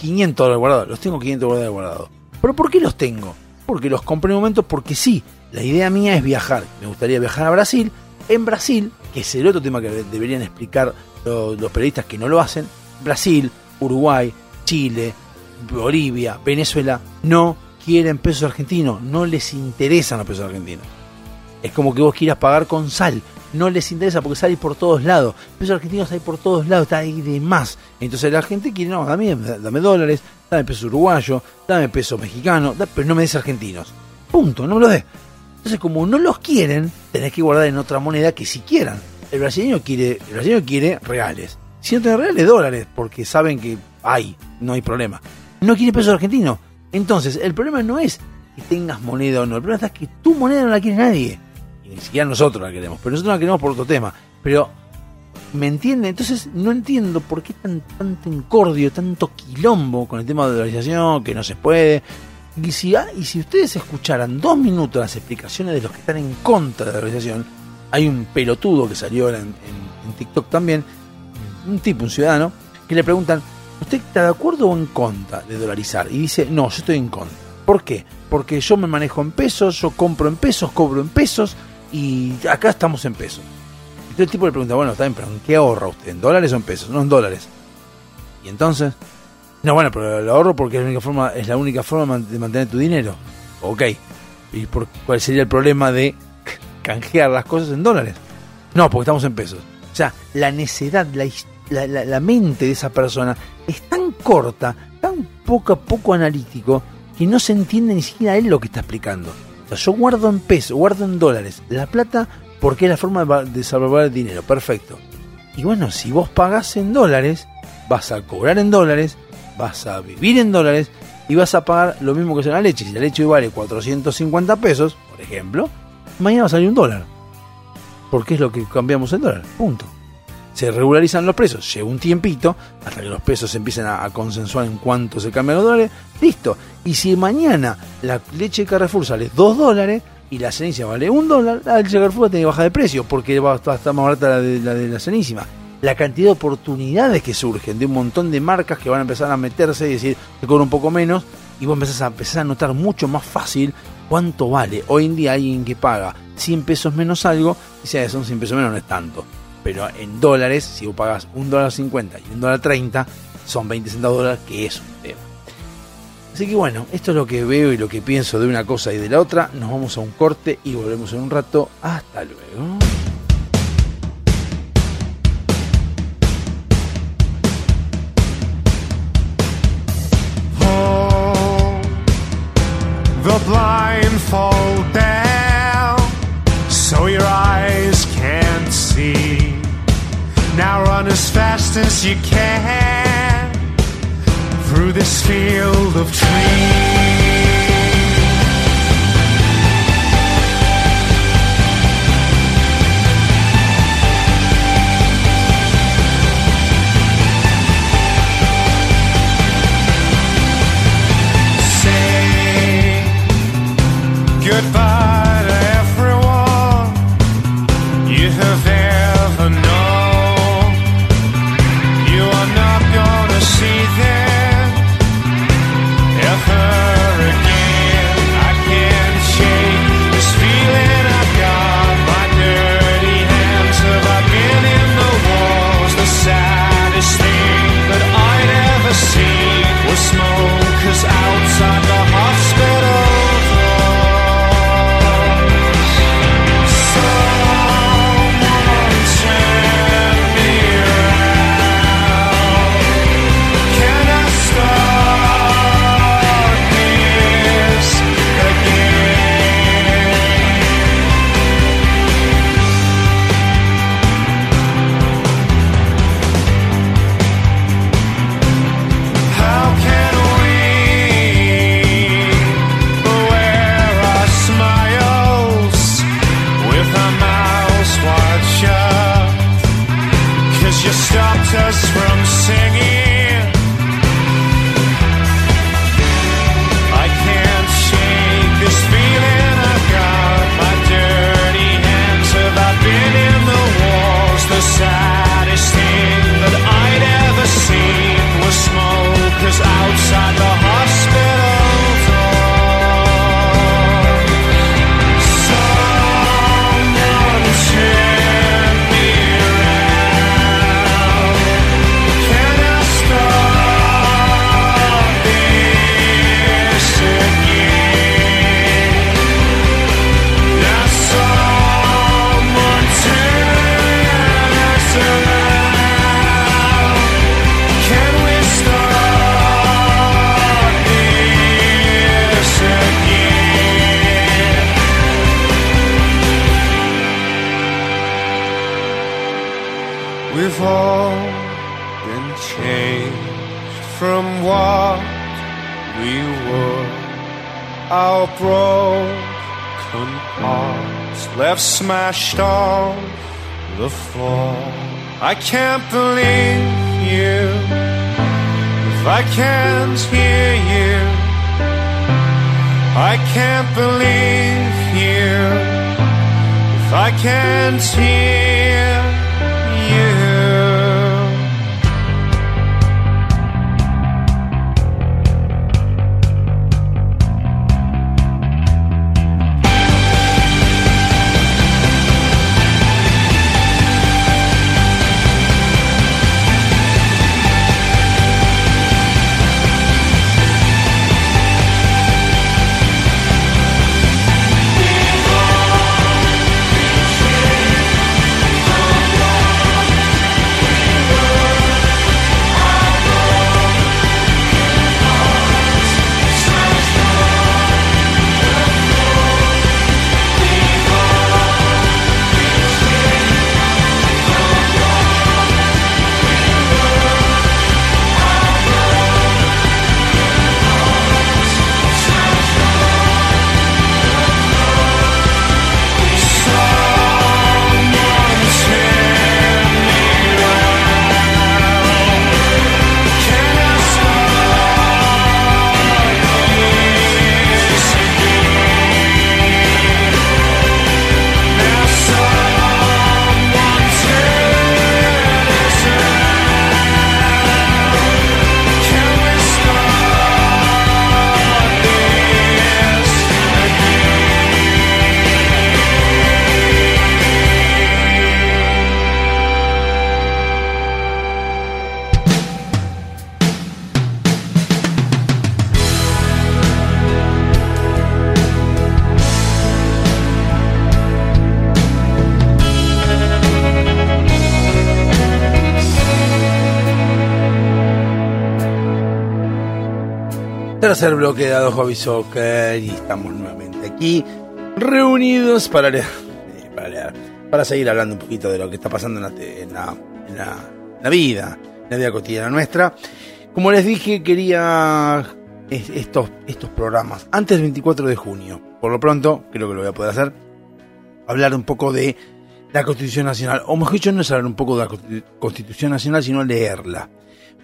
500 dólares guardados, los tengo 500 dólares guardados. ¿Pero por qué los tengo? Porque los compré en un momento porque sí. La idea mía es viajar. Me gustaría viajar a Brasil. En Brasil, que es el otro tema que deberían explicar los periodistas que no lo hacen, Brasil, Uruguay, Chile, Bolivia, Venezuela, no quieren pesos argentinos, no les interesan los pesos argentinos. Es como que vos quieras pagar con sal, no les interesa porque sale por todos lados. Pesos argentinos hay por todos lados, está ahí de más. Entonces la gente quiere, no, dame, dame dólares, dame peso uruguayo, dame peso mexicano, da- pero no me des argentinos. Punto, no me los des. Entonces, como no los quieren, tenés que guardar en otra moneda que si quieran. El brasileño quiere, el brasileño quiere reales. Si no tenés reales, dólares, porque saben que hay, no hay problema. No quiere pesos argentinos. Entonces, el problema no es que tengas moneda o no, el problema es que tu moneda no la quiere nadie. Y ni siquiera nosotros la queremos, pero nosotros la queremos por otro tema. Pero, ¿me entienden? Entonces, no entiendo por qué tan, tanto incordio, tanto quilombo con el tema de la dolarización, que no se puede. Y si, ah, y si ustedes escucharan dos minutos las explicaciones de los que están en contra de la dolarización, hay un pelotudo que salió en, en- en TikTok también, un tipo, un ciudadano, que le preguntan, ¿usted está de acuerdo o en contra de dolarizar? Y dice, no, yo estoy en contra. ¿Por qué? Porque yo me manejo en pesos, yo compro en pesos, cobro en pesos y acá estamos en pesos. Entonces el tipo le pregunta, bueno, está bien, pero ¿en qué ahorra usted? ¿En dólares o en pesos? No, en dólares. Y entonces, no, bueno, pero lo ahorro porque es la única forma, es la única forma de mantener tu dinero. Ok. ¿Y por, cuál sería el problema de canjear las cosas en dólares? No, porque estamos en pesos. O sea, la necedad, la, his- la, mente de esa persona es tan corta, tan poco a poco analítico, que no se entiende ni siquiera él lo que está explicando. O sea, yo guardo en pesos, guardo en dólares la plata porque es la forma de, va- de salvaguardar el dinero. Perfecto. Y bueno, si vos pagás en dólares, vas a cobrar en dólares, vas a vivir en dólares y vas a pagar lo mismo que es la leche. Si la leche vale 450 pesos, por ejemplo, mañana va a salir un dólar. Porque es lo que cambiamos el dólar. Punto. Se regularizan los precios. Lleva un tiempito hasta que los pesos se empiecen a, consensuar en cuánto se cambian los dólares. Listo. Y si mañana la leche de Carrefour sale 2 dólares y la ceniza vale un dólar, la leche de Carrefour tiene que bajar de precio porque va, a estar más barata la de la, de la cenísima. La cantidad de oportunidades que surgen de un montón de marcas que van a empezar a meterse y decir, te cobro un poco menos y vos empezás a, empezar a notar mucho más fácil cuánto vale. Hoy en día alguien que paga 100 pesos menos algo, dice, "Ah, son 100 pesos menos, no es tanto. Pero en dólares, si vos pagás un dólar 50 y un dólar 30, son 20 centavos de dólar, que es un tema. Así que bueno, esto es lo que veo y lo que pienso de una cosa y de la otra. Nos vamos a un corte y volvemos en un rato. Hasta luego. The blindfold down so your eyes can't see. Now run as fast as you can through this field of trees. Say goodbye We've all been changed from what we were. Our broken hearts left smashed on the floor. I can't believe you if I can't hear you. I can't believe you if I can't hear Tercer bloque de Hobby Soccer y estamos nuevamente aquí reunidos para leer, eh, para leer, para seguir hablando un poquito de lo que está pasando en la, vida, en la vida cotidiana nuestra. Como les dije, quería es- estos, estos programas antes del 24 de junio. Por lo pronto, creo que lo voy a poder hacer. Hablar un poco de la Constitución Nacional. O mejor dicho, no es hablar un poco de la Constitu- Constitución Nacional, sino leerla.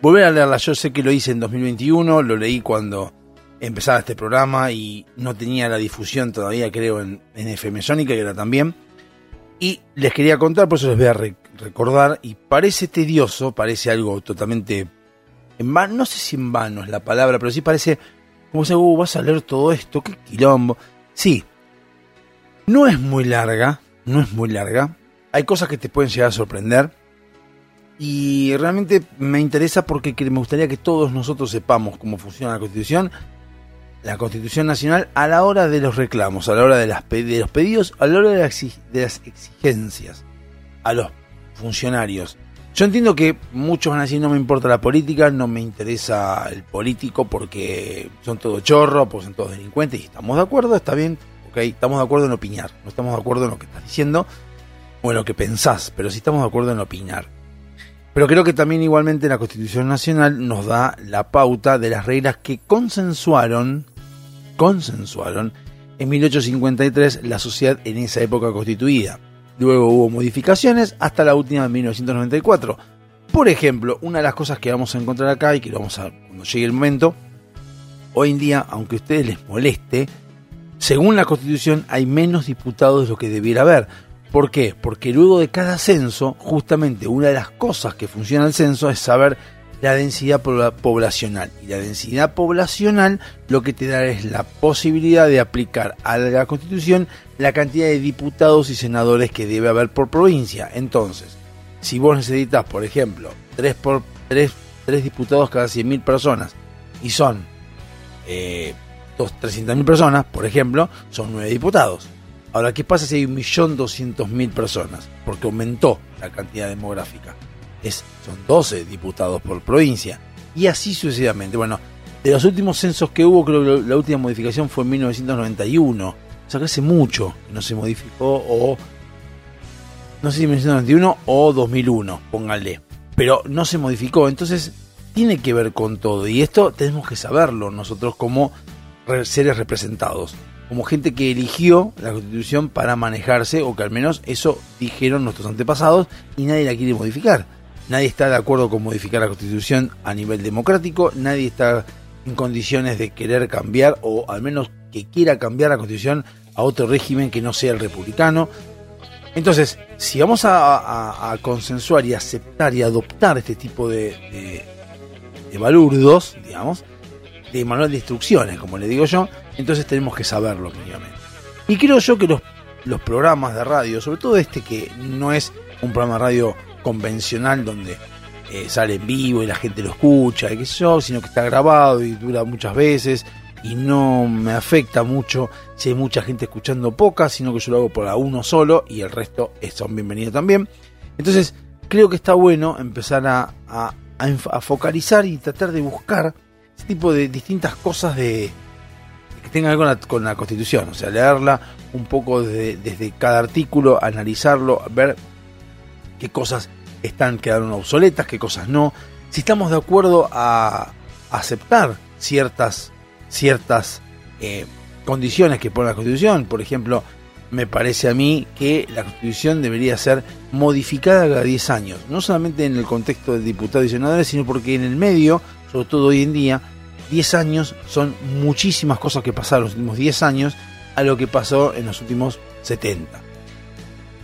Volver a leerla. Yo sé que lo hice en 2021, lo leí cuando empezaba este programa y no tenía la difusión todavía, creo, en, FM Sónica, que era también. Y les quería contar, por eso les voy a re- recordar. Y parece tedioso, parece algo totalmente en vano, no sé si en vano es la palabra, pero sí parece como si uh, vas a leer todo esto, qué quilombo. Sí, no es muy larga, no es muy larga. Hay cosas que te pueden llegar a sorprender. Y realmente me interesa porque que- me gustaría que todos nosotros sepamos cómo funciona la Constitución, la Constitución Nacional, a la hora de los reclamos, a la hora de, las, de los pedidos, a la hora de, la de las exigencias a los funcionarios. Yo entiendo que muchos van a decir no me importa la política, no me interesa el político porque son todos chorros, porque son todos delincuentes y estamos de acuerdo, está bien, ok, estamos de acuerdo en opinar, no estamos de acuerdo en lo que estás diciendo o en lo que pensás, pero sí estamos de acuerdo en opinar. Pero creo que también igualmente la Constitución Nacional nos da la pauta de las reglas que consensuaron, consensuaron en 1853 la sociedad en esa época constituida. Luego hubo modificaciones hasta la última en 1994. Por ejemplo, una de las cosas que vamos a encontrar acá y que lo vamos a cuando llegue el momento, hoy en día, aunque a ustedes les moleste, según la Constitución hay menos diputados de lo que debiera haber. ¿Por qué? Porque luego de cada censo, justamente una de las cosas que funciona el censo es saber la densidad pobla- poblacional. Y la densidad poblacional lo que te da es la posibilidad de aplicar a la Constitución la cantidad de diputados y senadores que debe haber por provincia. Entonces, si vos necesitas, por ejemplo, 3, por, 3, diputados cada 100.000 personas y son eh, dos- 300.000 personas, por ejemplo, son 9 diputados. Ahora, ¿qué pasa si hay 1.200.000 personas? Porque aumentó la cantidad demográfica. Es, son 12 diputados por provincia. Y así sucesivamente. Bueno, de los últimos censos que hubo, creo que la última modificación fue en 1991. O sea que hace mucho no se modificó o no sé si 1991 o 2001, pónganle. Pero no se modificó, entonces tiene que ver con todo. Y esto tenemos que saberlo nosotros como re- seres representados. Como gente que eligió la constitución para manejarse, o que al menos eso dijeron nuestros antepasados, y nadie la quiere modificar. Nadie está de acuerdo con modificar la constitución a nivel democrático, nadie está en condiciones de querer cambiar, o al menos que quiera cambiar la constitución a otro régimen que no sea el republicano. Entonces, si vamos a, a- consensuar y aceptar y adoptar este tipo de, de, balurdos, digamos, de manual de instrucciones, como le digo yo, entonces tenemos que saberlo mínimamente. Y creo yo que los, los programas de radio, sobre todo este que no es un programa de radio convencional donde eh, sale en vivo y la gente lo escucha, y qué yo, sino que está grabado y dura muchas veces y no me afecta mucho si hay mucha gente escuchando poca, sino que yo lo hago por uno solo y el resto son bienvenidos también. Entonces, creo que está bueno empezar a, a- a focalizar y tratar de buscar ese tipo de distintas cosas de que tengan que ver con la, con la Constitución, o sea, leerla un poco desde, desde cada artículo, analizarlo, ver qué cosas están quedaron obsoletas, qué cosas no. Si estamos de acuerdo a aceptar ciertas ciertas eh, condiciones que pone la Constitución, por ejemplo, me parece a mí que la Constitución debería ser modificada cada 10 años, no solamente en el contexto de diputados y senadores, sino porque en el medio, sobre todo hoy en día, 10 años son muchísimas cosas que pasaron los últimos 10 años a lo que pasó en los últimos 70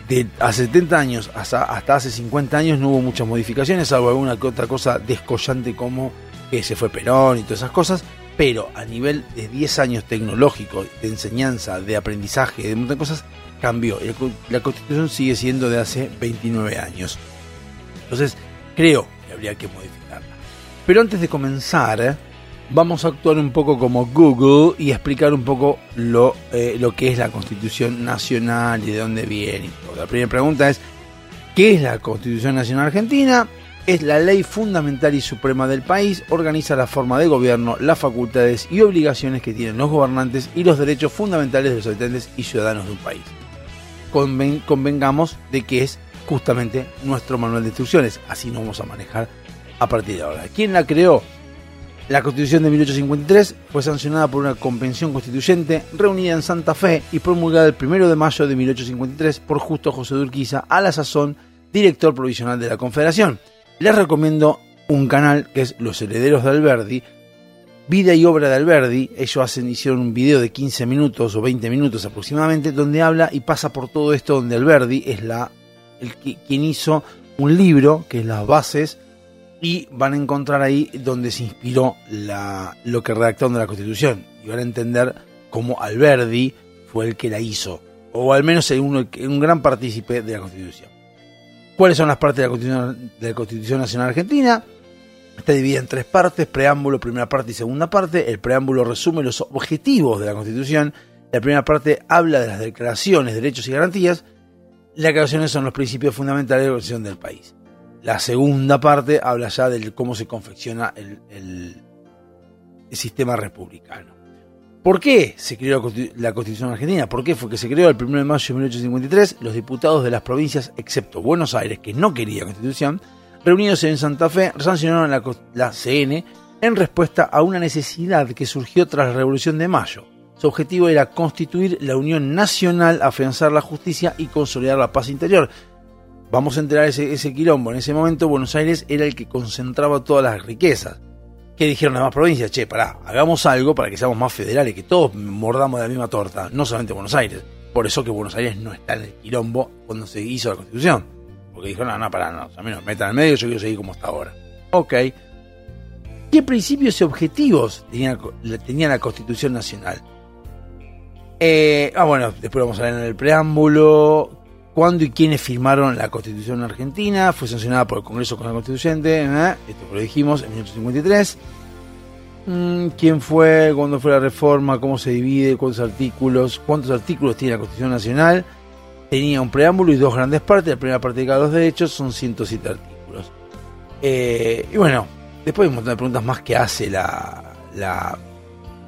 de hace 70 años hasta, hasta hace 50 años no hubo muchas modificaciones, salvo alguna que otra cosa descollante como que se fue Perón y todas esas cosas, pero a nivel de 10 años tecnológico, de enseñanza, de aprendizaje, de de cosas, cambió. La, co- la constitución sigue siendo de hace 29 años. Entonces, creo que habría que modificarla. Pero antes de comenzar. Vamos a actuar un poco como Google y explicar un poco lo, eh, lo que es la Constitución Nacional y de dónde viene. La primera pregunta es, ¿qué es la Constitución Nacional Argentina? Es la ley fundamental y suprema del país, organiza la forma de gobierno, las facultades y obligaciones que tienen los gobernantes y los derechos fundamentales de los habitantes y ciudadanos de un país. Conven- convengamos de que es justamente nuestro manual de instrucciones, así nos vamos a manejar a partir de ahora. ¿Quién la creó? La Constitución de 1853 fue sancionada por una convención constituyente reunida en Santa Fe y promulgada el 1 de mayo de 1853 por Justo José de Urquiza, a la sazón director provisional de la Confederación. Les recomiendo un canal que es Los Herederos de Alberdi, vida y obra de Alberdi. Ellos hicieron un video de 15 minutos o 20 minutos aproximadamente, donde habla y pasa por todo esto, donde Alberdi es la, quien hizo un libro que es las bases y van a encontrar ahí donde se inspiró la, lo que redactaron de la Constitución y van a entender cómo Alberdi fue el que la hizo o al menos uno- un gran partícipe de la Constitución. ¿Cuáles son las partes de la Constitución, de la Constitución Nacional Argentina? Está dividida en tres partes, preámbulo, primera parte y segunda parte. El preámbulo resume los objetivos de la Constitución. La primera parte habla de las declaraciones, derechos y garantías. Las declaraciones son los principios fundamentales de la organización del país. La segunda parte habla ya de cómo se confecciona el, sistema republicano. ¿Por qué se creó la Constitu- la Constitución Argentina? ¿Por qué fue que se creó el 1 de mayo de 1853? Los diputados de las provincias, excepto Buenos Aires, que no quería Constitución, reunidos en Santa Fe, sancionaron la, la CN en respuesta a una necesidad que surgió tras la Revolución de Mayo. Su objetivo era constituir la Unión Nacional, afianzar la justicia y consolidar la paz interior. Vamos a enterar ese, ese quilombo. En ese momento Buenos Aires era el que concentraba todas las riquezas. ¿Qué dijeron las demás provincias? Che, pará, hagamos algo para que seamos más federales, que todos mordamos de la misma torta, no solamente Buenos Aires. Por eso que Buenos Aires no está en el quilombo cuando se hizo la constitución. Porque dijeron, no, no, pará, no, a mí no me metan en medio, yo quiero seguir como hasta ahora. Ok. ¿Qué principios y objetivos tenía, tenía la Constitución Nacional? Eh, ah, bueno, después vamos a ver en el preámbulo. ¿Cuándo y quiénes firmaron la Constitución Argentina? Fue sancionada por el Congreso Constituyente. ¿eh? Esto lo dijimos en 1853. Mm, ¿Quién fue? ¿Cuándo fue la reforma? ¿Cómo se divide? ¿Cuántos artículos? ¿Cuántos artículos tiene la Constitución Nacional? Tenía un preámbulo y dos grandes partes. La primera parte de cada los derechos son 107 artículos. Eh, y bueno, después hay un montón de preguntas más que hace la, la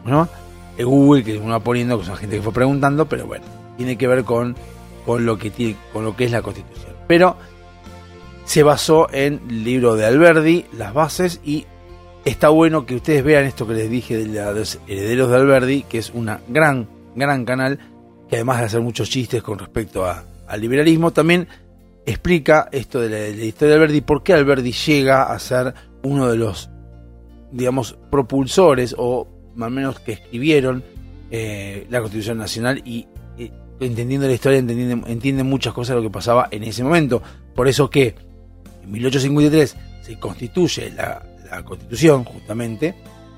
¿no? el Google que uno va poniendo, que son gente que fue preguntando, pero bueno, tiene que ver con, con, lo, que tiene, con lo que es la Constitución. Pero se basó en el libro de Alberdi, las bases, y está bueno que ustedes vean esto que les dije de los herederos de Alberdi, que es una gran, gran canal, que además de hacer muchos chistes con respecto a- al liberalismo, también explica esto de la, historia de Alberdi, por qué Alberdi llega a ser uno de los, digamos, propulsores, o más o menos que escribieron eh, la Constitución Nacional y entendiendo la historia entienden muchas cosas de lo que pasaba en ese momento. Por eso que en 1853 se constituye la, la Constitución, justamente,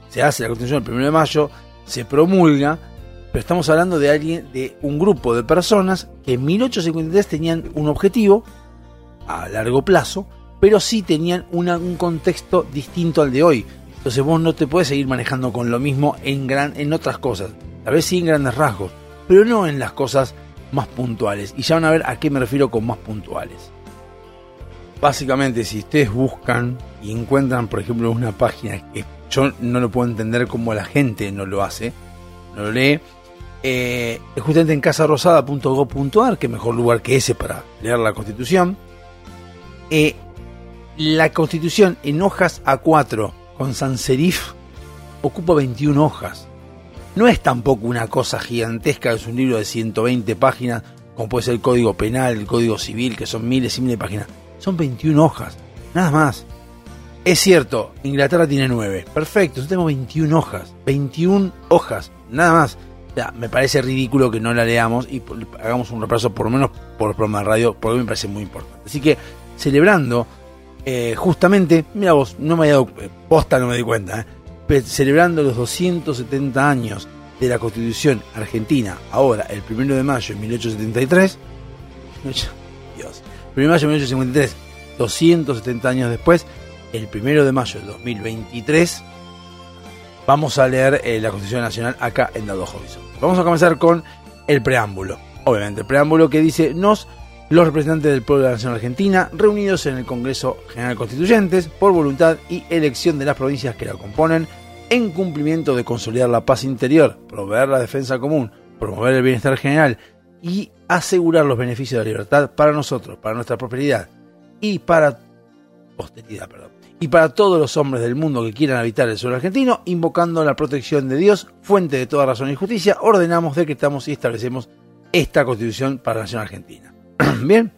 se hace la Constitución el 1 de mayo, se promulga, pero estamos hablando de alguien, de un grupo de personas que en 1853 tenían un objetivo a largo plazo, pero sí tenían una- un contexto distinto al de hoy. Entonces vos no te puedes seguir manejando con lo mismo en, gran, en otras cosas. Tal vez sí en grandes rasgos, pero no en las cosas más puntuales. Y ya van a ver a qué me refiero con más puntuales. Básicamente, si ustedes buscan y encuentran, por ejemplo, una página que yo no lo puedo entender como la gente no lo hace, no lo lee, eh, justamente en casarosada.gov.ar, que mejor lugar que ese para leer la Constitución. Eh, la Constitución en hojas A4 con sans serif ocupa 21 hojas. No es tampoco una cosa gigantesca, es un libro de 120 páginas, como puede ser el Código Penal, el Código Civil, que son miles y miles de páginas. Son 21 hojas, nada más. Es cierto, Inglaterra tiene 9. Perfecto, nosotros tenemos 21 hojas. 21 hojas, nada más. O sea, me parece ridículo que no la leamos y hagamos un repaso, por lo menos por el programa de radio, porque me parece muy importante. Así que, celebrando, eh, justamente, mira vos, no me había dado eh, posta, no me di cuenta, eh, celebrando los 270 años de la Constitución Argentina, ahora, el 1 de mayo de 1873, Dios, 1 de mayo de 1853, 270 años después, el 1 de mayo de 2023, vamos a leer eh, la Constitución Nacional acá en Dado. Vamos a comenzar con el preámbulo. Obviamente, el preámbulo que dice, nos, los representantes del pueblo de la Nación Argentina, reunidos en el Congreso General Constituyentes, por voluntad y elección de las provincias que la componen, en cumplimiento de consolidar la paz interior, proveer la defensa común, promover el bienestar general y asegurar los beneficios de la libertad para nosotros, para nuestra prosperidad y para posteridad, perdón, y para todos los hombres del mundo que quieran habitar el suelo argentino, invocando la protección de Dios, fuente de toda razón y justicia, ordenamos, decretamos y establecemos esta constitución para la nación argentina. (clears throat) Bien,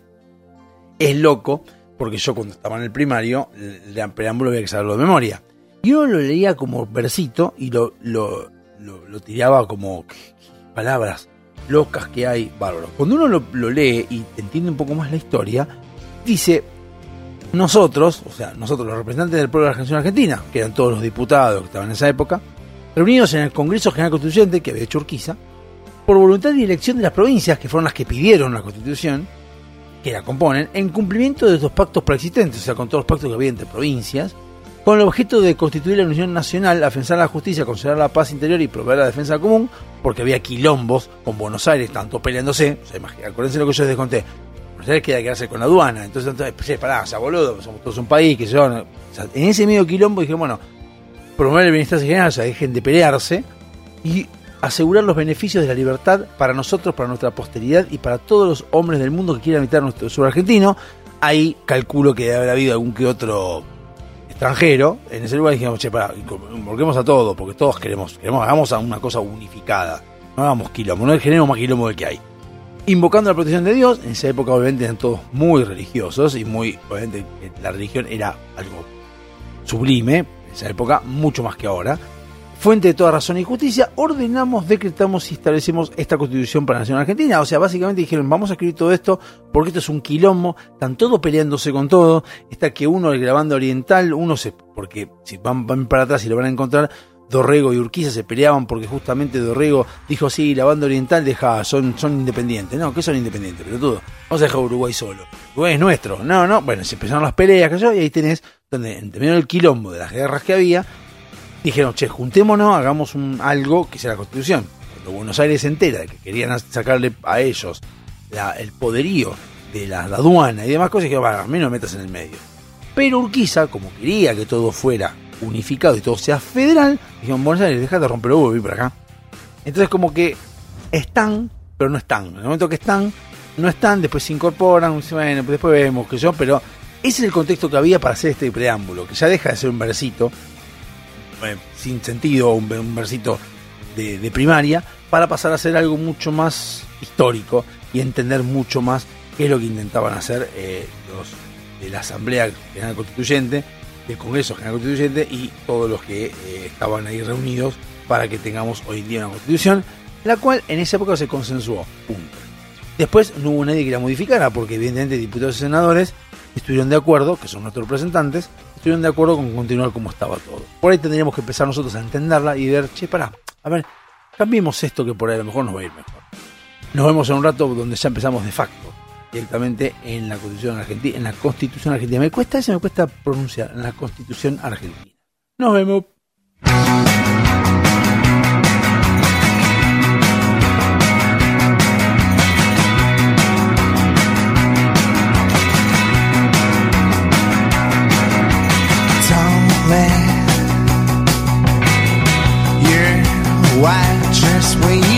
es loco, porque yo cuando estaba en el primario, el preámbulo había que saberlo de memoria. Y uno lo leía como versito y lo, lo, lo, tiraba como "Qué- qué palabras locas que hay, bárbaro. Cuando uno lo, lee y entiende un poco más la historia, dice, nosotros, o sea, nosotros los representantes del pueblo de la Nación Argentina, que eran todos los diputados que estaban en esa época, reunidos en el Congreso General Constituyente que había hecho Urquiza, por voluntad y elección de las provincias, que fueron las que pidieron la Constitución, que la componen, en cumplimiento de estos pactos preexistentes, o sea, con todos los pactos que había entre provincias, con el objeto de constituir la Unión Nacional, afianzar la justicia, conservar la paz interior y proveer la defensa común, porque había quilombos con Buenos Aires, tanto peleándose, o acuérdense lo que yo les conté, Buenos Aires quería quedarse con la aduana, entonces, entonces che, pará, o sea, boludo, somos todos un país, que se van, o sea, en ese medio quilombo dije, bueno, promover el bienestar general, o dejen de pelearse, y asegurar los beneficios de la libertad para nosotros, para nuestra posteridad y para todos los hombres del mundo que quieran habitar nuestro sur argentino. Ahí calculo que debe haber habido algún que otro extranjero en ese lugar dijimos, che, pará, volvemos a todo, porque todos queremos, queremos, hagamos una cosa unificada, no hagamos quilombo, no generemos más quilombo del que hay. Invocando la protección de Dios, en esa época obviamente eran todos muy religiosos y muy, obviamente la religión era algo sublime, en esa época, mucho más que ahora. Fuente de toda razón y justicia, ordenamos, decretamos y establecemos esta constitución para la nación argentina. O sea, básicamente dijeron, vamos a escribir todo esto porque esto es un quilombo, están todos peleándose con todo. Está que uno, el grabando oriental, uno se, porque si van, para atrás y lo van a encontrar, Dorrego y Urquiza se peleaban porque justamente Dorrego dijo, sí, la banda oriental deja, son, son independientes. No, que son independientes, pero todo. Vamos a dejar Uruguay solo. Uruguay es nuestro. No, no. Bueno, se empezaron las peleas, que yo, y ahí tenés, donde medio del quilombo de las guerras que había, dijeron, che, juntémonos, hagamos un, algo que sea la constitución. Cuando Buenos Aires se entera de que querían sacarle a ellos el poderío de la, aduana y demás cosas, dijeron, "Bueno, a mí no me metas en el medio. Pero Urquiza, como quería que todo fuera unificado y todo sea federal, dijeron, Buenos Aires, déjate de romper los huevos y por acá. Entonces como que están, pero no están. En el momento que están, no están, después se incorporan, bueno, pues después vemos que yo, pero ese es el contexto que había para hacer este preámbulo, que ya deja de ser un versito eh, sin sentido, un, versito de, primaria, para pasar a ser algo mucho más histórico y entender mucho más qué es lo que intentaban hacer eh, los de la Asamblea General Constituyente, del Congreso General Constituyente y todos los que eh, estaban ahí reunidos para que tengamos hoy en día una constitución, la cual en esa época se consensuó. Punto. Después no hubo nadie que la modificara, porque evidentemente diputados y senadores estuvieron de acuerdo, que son nuestros representantes, estuvieron de acuerdo con continuar como estaba todo. Por ahí tendríamos que empezar nosotros a entenderla y ver, che, pará, a ver, cambiemos esto que por ahí a lo mejor nos va a ir mejor. Nos vemos en un rato donde ya empezamos de facto, directamente en la Constitución Argentina, en la Constitución Argentina. Me cuesta eso, me cuesta pronunciar, en la Constitución Argentina. Nos vemos. where you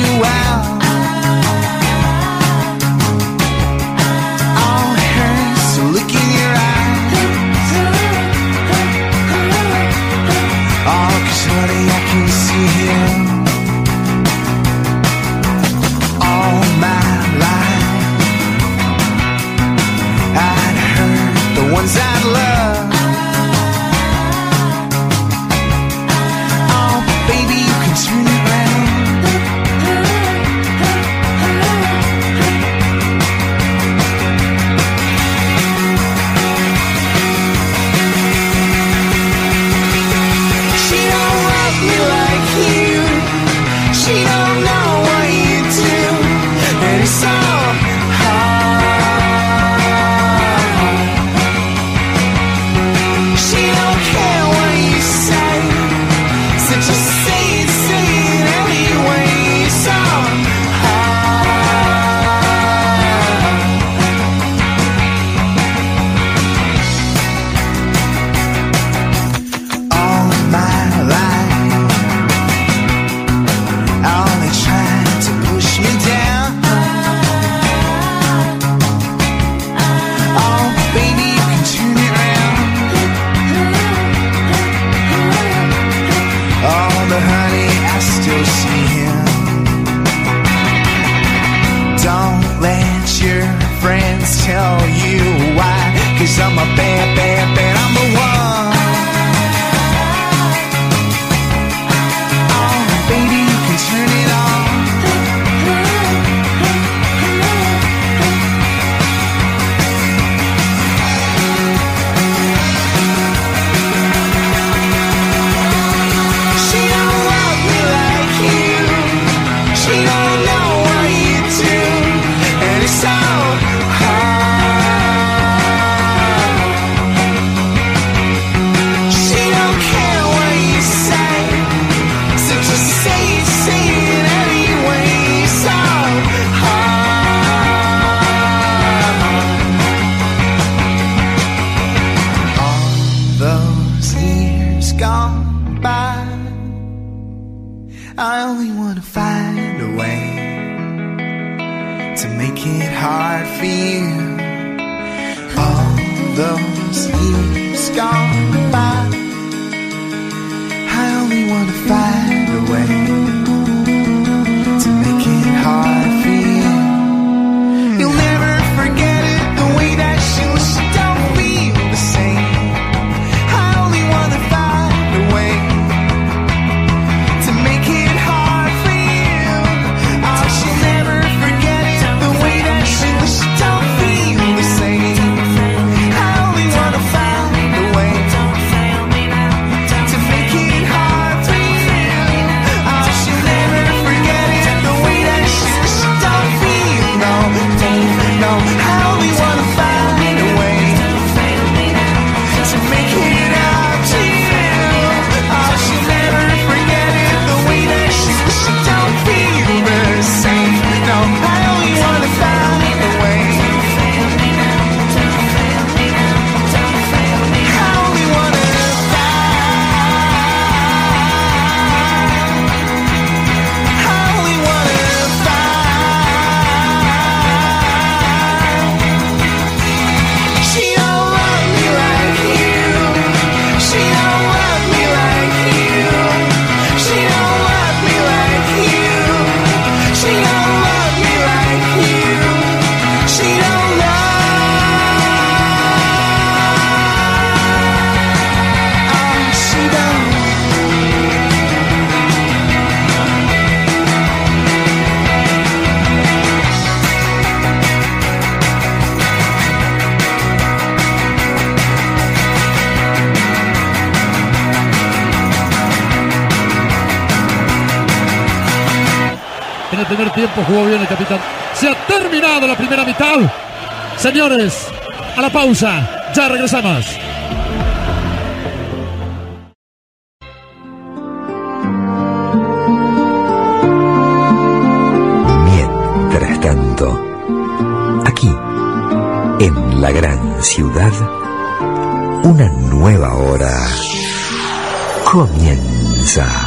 jugó bien el capitán. Se ha terminado la primera mitad. Señores, a la pausa. Ya regresamos. Mientras tanto, aquí, en la gran ciudad, una nueva hora comienza.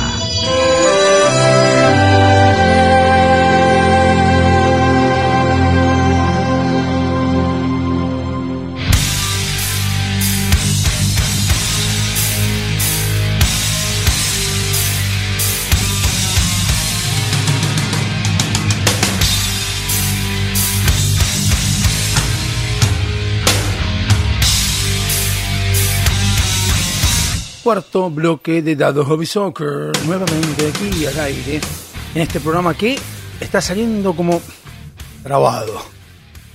Cuarto bloque de Dado Hobby Soccer, nuevamente aquí al aire, en este programa que está saliendo como trabado.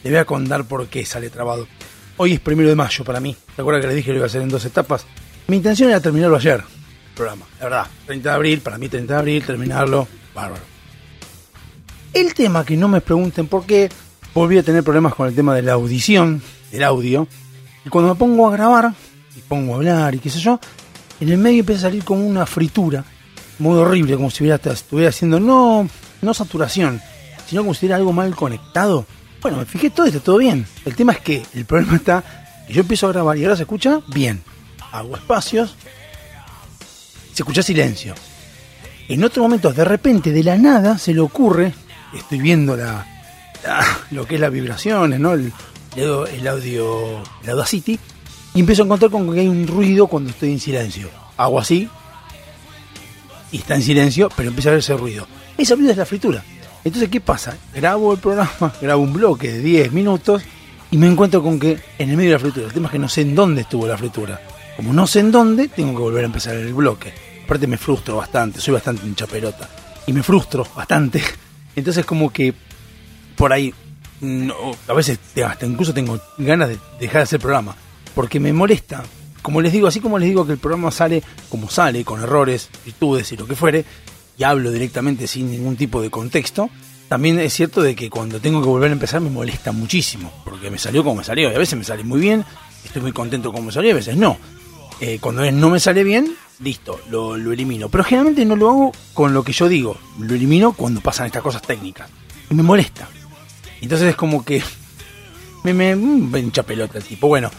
Le voy a contar por qué sale trabado. Hoy es primero de mayo para mí. ¿Te acuerdas que le dije que lo iba a hacer en dos etapas? Mi intención era terminarlo ayer, el programa. La verdad, 30 de abril, para mí 30 de abril, terminarlo, bárbaro. El tema que no me pregunten por qué, volví a tener problemas con el tema de la audición, del audio. Y cuando me pongo a grabar, y pongo a hablar y qué sé yo, en el medio empieza a salir como una fritura, muy horrible, como si hubiera, estuviera haciendo no, no saturación, sino como si hubiera algo mal conectado. Bueno, me fijé todo está todo bien. El tema es que el problema está que yo empiezo a grabar y ahora se escucha bien. Hago espacios, se escucha silencio. En otro momento, de repente, de la nada, se le ocurre, estoy viendo la, la- lo que es las vibraciones, ¿no? El, el audio, el Audacity, y empiezo a encontrar con que hay un ruido cuando estoy en silencio. Hago así, y está en silencio, pero empieza a haber ese ruido. Ese ruido es la fritura. Entonces, ¿qué pasa? Grabo el programa, (laughs) grabo un bloque de 10 minutos y me encuentro con que en el medio de la fritura, el tema es que no sé en dónde estuvo la fritura. Como no sé en dónde, tengo que volver a empezar el bloque. Aparte me frustro bastante, soy bastante hincha pelota. Y me frustro bastante. (laughs) Entonces como que por ahí, a veces hasta incluso tengo ganas de dejar de hacer programa. Porque me molesta. Como les digo, así como les digo que el programa sale como sale, con errores, virtudes y lo que fuere, y hablo directamente sin ningún tipo de contexto, también es cierto de que cuando tengo que volver a empezar me molesta muchísimo, porque me salió como me salió, y a veces me sale muy bien, estoy muy contento como me salió, a veces no. Eh, cuando no me sale bien, listo, lo, elimino. Pero generalmente no lo hago con lo que yo digo, lo elimino cuando pasan estas cosas técnicas. Y me molesta. Entonces es como que (laughs) me, me, me hincha pelota el tipo. Bueno,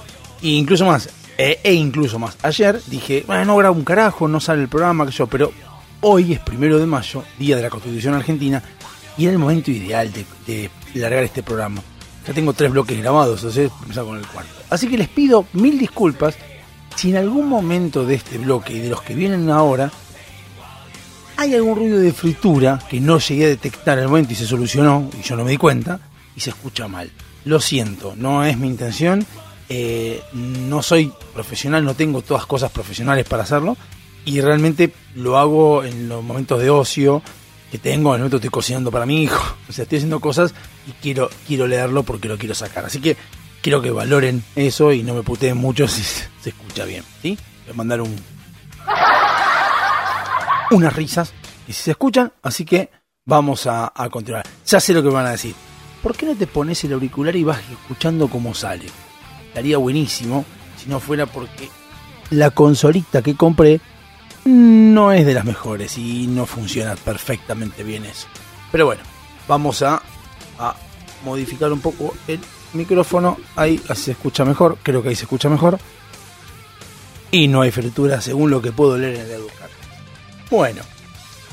e incluso más, e, e incluso más. Ayer dije, bueno, no grabo un carajo, no sale el programa, que yo, pero hoy es primero de mayo, día de la Constitución Argentina, y era el momento ideal de, de largar este programa. Ya tengo tres bloques grabados, entonces empezar con el cuarto. Así que les pido mil disculpas si en algún momento de este bloque y de los que vienen ahora hay algún ruido de fritura que no llegué a detectar en el momento y se solucionó y yo no me di cuenta y se escucha mal. Lo siento, no es mi intención. Eh, no soy profesional, no tengo todas cosas profesionales para hacerlo y realmente lo hago en los momentos de ocio que tengo. En el momento estoy cocinando para mi hijo, (laughs) o sea, estoy haciendo cosas y quiero quiero leerlo porque lo quiero sacar. Así que quiero que valoren eso y no me puteen mucho (laughs) si se escucha bien, ¿sí? Voy a mandar un unas risas y si se escuchan, así que vamos a, a continuar. Ya sé lo que van a decir. ¿Por qué no te pones el auricular y vas escuchando cómo sale? Estaría buenísimo si no fuera porque la consolita que compré no es de las mejores y no funciona perfectamente bien eso. Pero bueno, vamos a, a modificar un poco el micrófono. Ahí se escucha mejor, creo que ahí se escucha mejor. Y no hay fritura según lo que puedo leer en el educar. Bueno,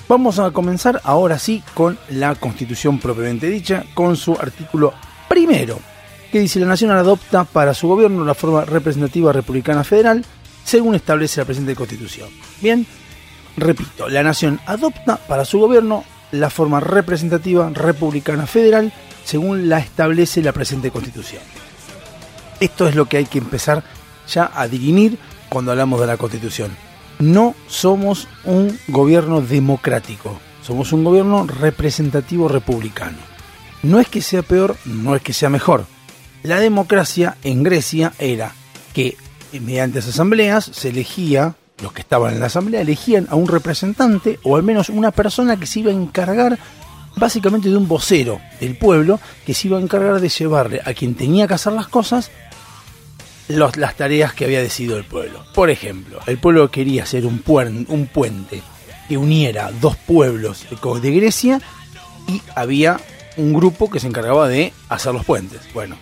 vamos a comenzar ahora sí con la constitución propiamente dicha, con su artículo primero, que dice la nación adopta para su gobierno la forma representativa republicana federal, según establece la presente constitución. Bien, repito, la nación adopta para su gobierno la forma representativa republicana federal, según la establece la presente constitución. Esto es lo que hay que empezar ya a dirimir cuando hablamos de la constitución no somos un gobierno democrático, somos un gobierno representativo republicano. No es que sea peor, no es que sea mejor. La democracia en Grecia era que mediante las asambleas se elegía, los que estaban en la asamblea elegían a un representante o al menos una persona que se iba a encargar básicamente de un vocero del pueblo que se iba a encargar de llevarle a quien tenía que hacer las cosas las tareas que había decidido el pueblo. Por ejemplo, el pueblo quería hacer un, un puente que uniera dos pueblos de Grecia y había un grupo que se encargaba de hacer los puentes. Bueno,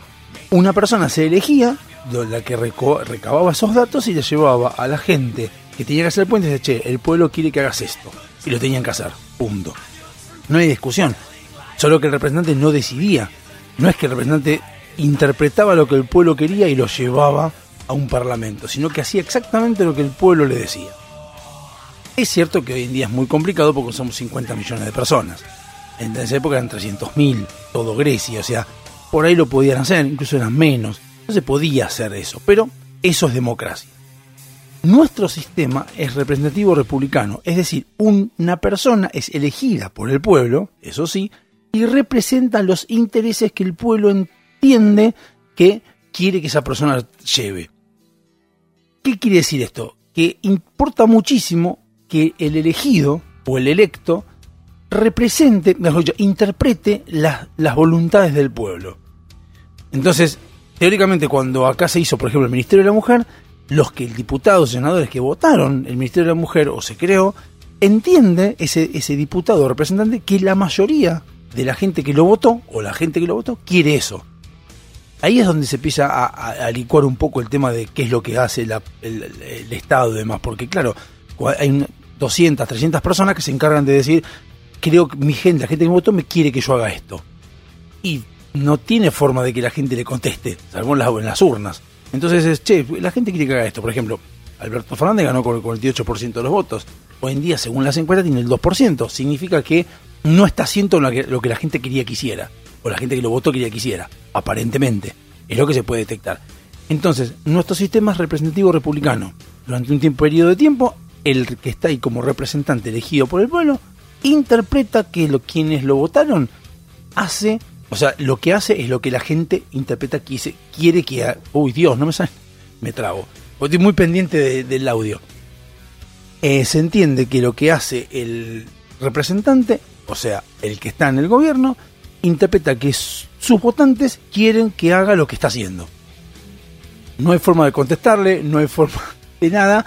una persona se elegía, la que recababa esos datos y le llevaba a la gente que tenía que hacer el puente y che, el pueblo quiere que hagas esto. Y lo tenían que hacer. Punto. No hay discusión. Solo que el representante no decidía. No es que el representante interpretaba lo que el pueblo quería y lo llevaba a un parlamento, sino que hacía exactamente lo que el pueblo le decía. Es cierto que hoy en día es muy complicado porque somos 50 millones de personas. En esa época eran 300.000, todo Grecia, o sea, por ahí lo podían hacer, incluso eran menos. No se podía hacer eso, pero eso es democracia. Nuestro sistema es representativo republicano, es decir, una persona es elegida por el pueblo, eso sí, y representa los intereses que el pueblo entiende que quiere que esa persona lleve. ¿Qué quiere decir esto? Que importa muchísimo que el elegido o el electo represente, mejor dicho, interprete las, las voluntades del pueblo. Entonces, teóricamente, cuando acá se hizo, por ejemplo, el Ministerio de la Mujer, los que el diputado, senadores que votaron el Ministerio de la Mujer o se creó, entiende ese, ese diputado o representante que la mayoría de la gente que lo votó, o la gente que lo votó, quiere eso. Ahí es donde se empieza a, a- licuar un poco el tema de qué es lo que hace el, el Estado y demás, porque claro, hay un- 200, 300 personas que se encargan de decir, creo que mi gente, la gente que me votó, me quiere que yo haga esto. Y no tiene forma de que la gente le conteste, salvo en las, urnas. Entonces es, che, la gente quiere que haga esto. Por ejemplo, Alberto Fernández ganó con el 48% de los votos. Hoy en día, según las encuestas, tiene el 2%. Significa que no está haciendo lo que, lo que la gente quería que hiciera. O la gente que lo votó quería que hiciera. Aparentemente. Es lo que se puede detectar. Entonces, nuestro sistema es representativo republicano. Durante un tiempo, periodo de tiempo, el que está ahí como representante elegido por el pueblo interpreta que lo, quienes lo votaron hace, o sea, lo que hace es lo que la gente interpreta que dice, quiere que haga. Uy, Dios, no me sale, me trago. Estoy muy pendiente de- del audio. Eh, se entiende que lo que hace el representante, o sea, el que está en el gobierno, interpreta que sus votantes quieren que haga lo que está haciendo. No hay forma de contestarle, no hay forma (laughs) de nada,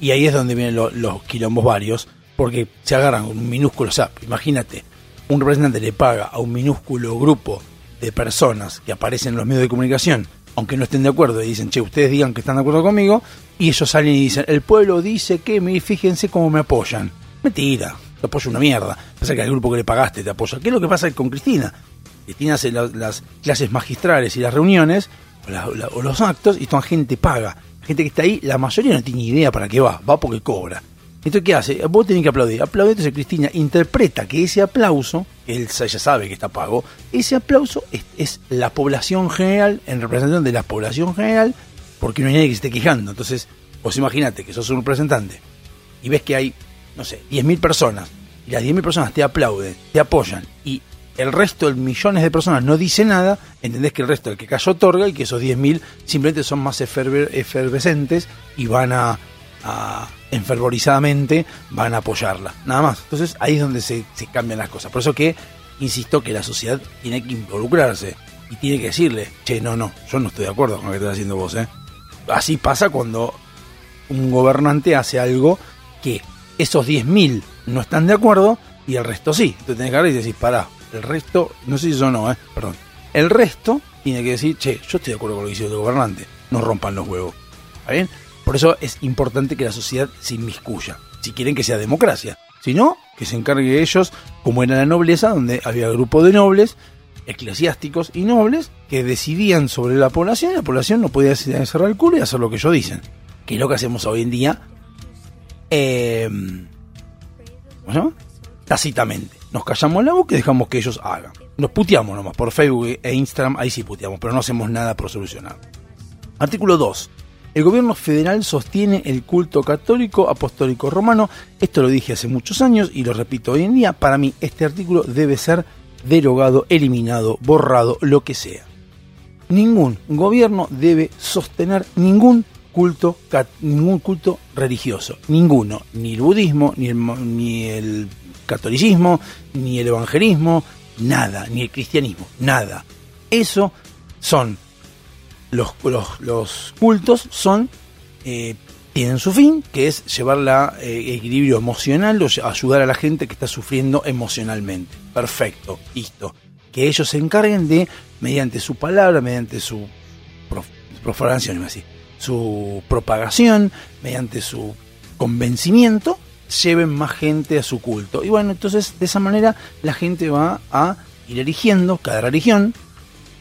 y ahí es donde vienen lo- los quilombos varios, porque se agarran un minúsculo, sea, imagínate, un representante le paga a un minúsculo grupo de personas que aparecen en los medios de comunicación, aunque no estén de acuerdo, y dicen, che, ustedes digan que están de acuerdo conmigo, y ellos salen y dicen, el pueblo dice que, me, fíjense cómo me apoyan. Mentira, te apoya una mierda. Pasa que el grupo que le pagaste te apoya. ¿Qué es lo que pasa con Cristina? Cristina hace la- las clases magistrales y las reuniones, o, la- o los actos, y toda gente paga. Gente que está ahí, la mayoría no tiene idea para qué va, va porque cobra. Entonces, ¿qué hace? Vos tenés que aplaudir. Aplaudir, entonces Cristina interpreta que ese aplauso, él ya sabe que está pago, ese aplauso es, la población general, en representación de la población general, porque no hay nadie que se esté quejando. Entonces, vos imaginate que sos un representante y ves que hay, no sé, 10.000 personas, y las 10.000 personas te aplauden, te apoyan, y el resto de millones de personas no dice nada, entendés que el resto, el que cayó, otorga, y que esos 10.000 simplemente son más efervescentes y van a enfervorizadamente, van a apoyarla, nada más. Entonces ahí es donde se, cambian las cosas. Por eso que, insisto, que la sociedad tiene que involucrarse y tiene que decirle, che, no, no, yo no estoy de acuerdo con lo que estás haciendo vos, ¿eh? Así pasa cuando un gobernante hace algo que esos 10.000 no están de acuerdo y el resto sí. Entonces tenés que agarrar y decir, pará, el resto, no sé si yo no, eh, perdón. El resto tiene que decir, che, yo estoy de acuerdo con lo que hizo el gobernante, no rompan los huevos. ¿Está bien? Por eso es importante que la sociedad se inmiscuya, si quieren que sea democracia. Si no, que se encargue ellos, como era la nobleza, donde había grupo de nobles, eclesiásticos y nobles, que decidían sobre la población y la población no podía cerrar el culo y hacer lo que ellos dicen. Que es lo que hacemos hoy en día eh, ¿cómo? Tácitamente. Nos callamos la boca y dejamos que ellos hagan. Nos puteamos nomás por Facebook e Instagram, ahí sí puteamos, pero no hacemos nada por solucionar. Artículo 2. El gobierno federal sostiene el culto católico apostólico romano. Esto lo dije hace muchos años y lo repito hoy en día. Para mí este artículo debe ser derogado, eliminado, borrado, lo que sea. Ningún gobierno debe sostener ningún culto, ningún culto religioso. Ninguno. Ni el budismo, ni el, ni el catolicismo, ni el evangelismo, nada, ni el cristianismo, nada. Eso son los, los, cultos, son eh, tienen su fin, que es llevar la eh, equilibrio emocional o ayudar a la gente que está sufriendo emocionalmente. Perfecto, listo. Que ellos se encarguen de, mediante su palabra, mediante su prof- profanación, su propagación, mediante su convencimiento, lleven más gente a su culto. Y bueno, entonces de esa manera la gente va a ir eligiendo cada religión,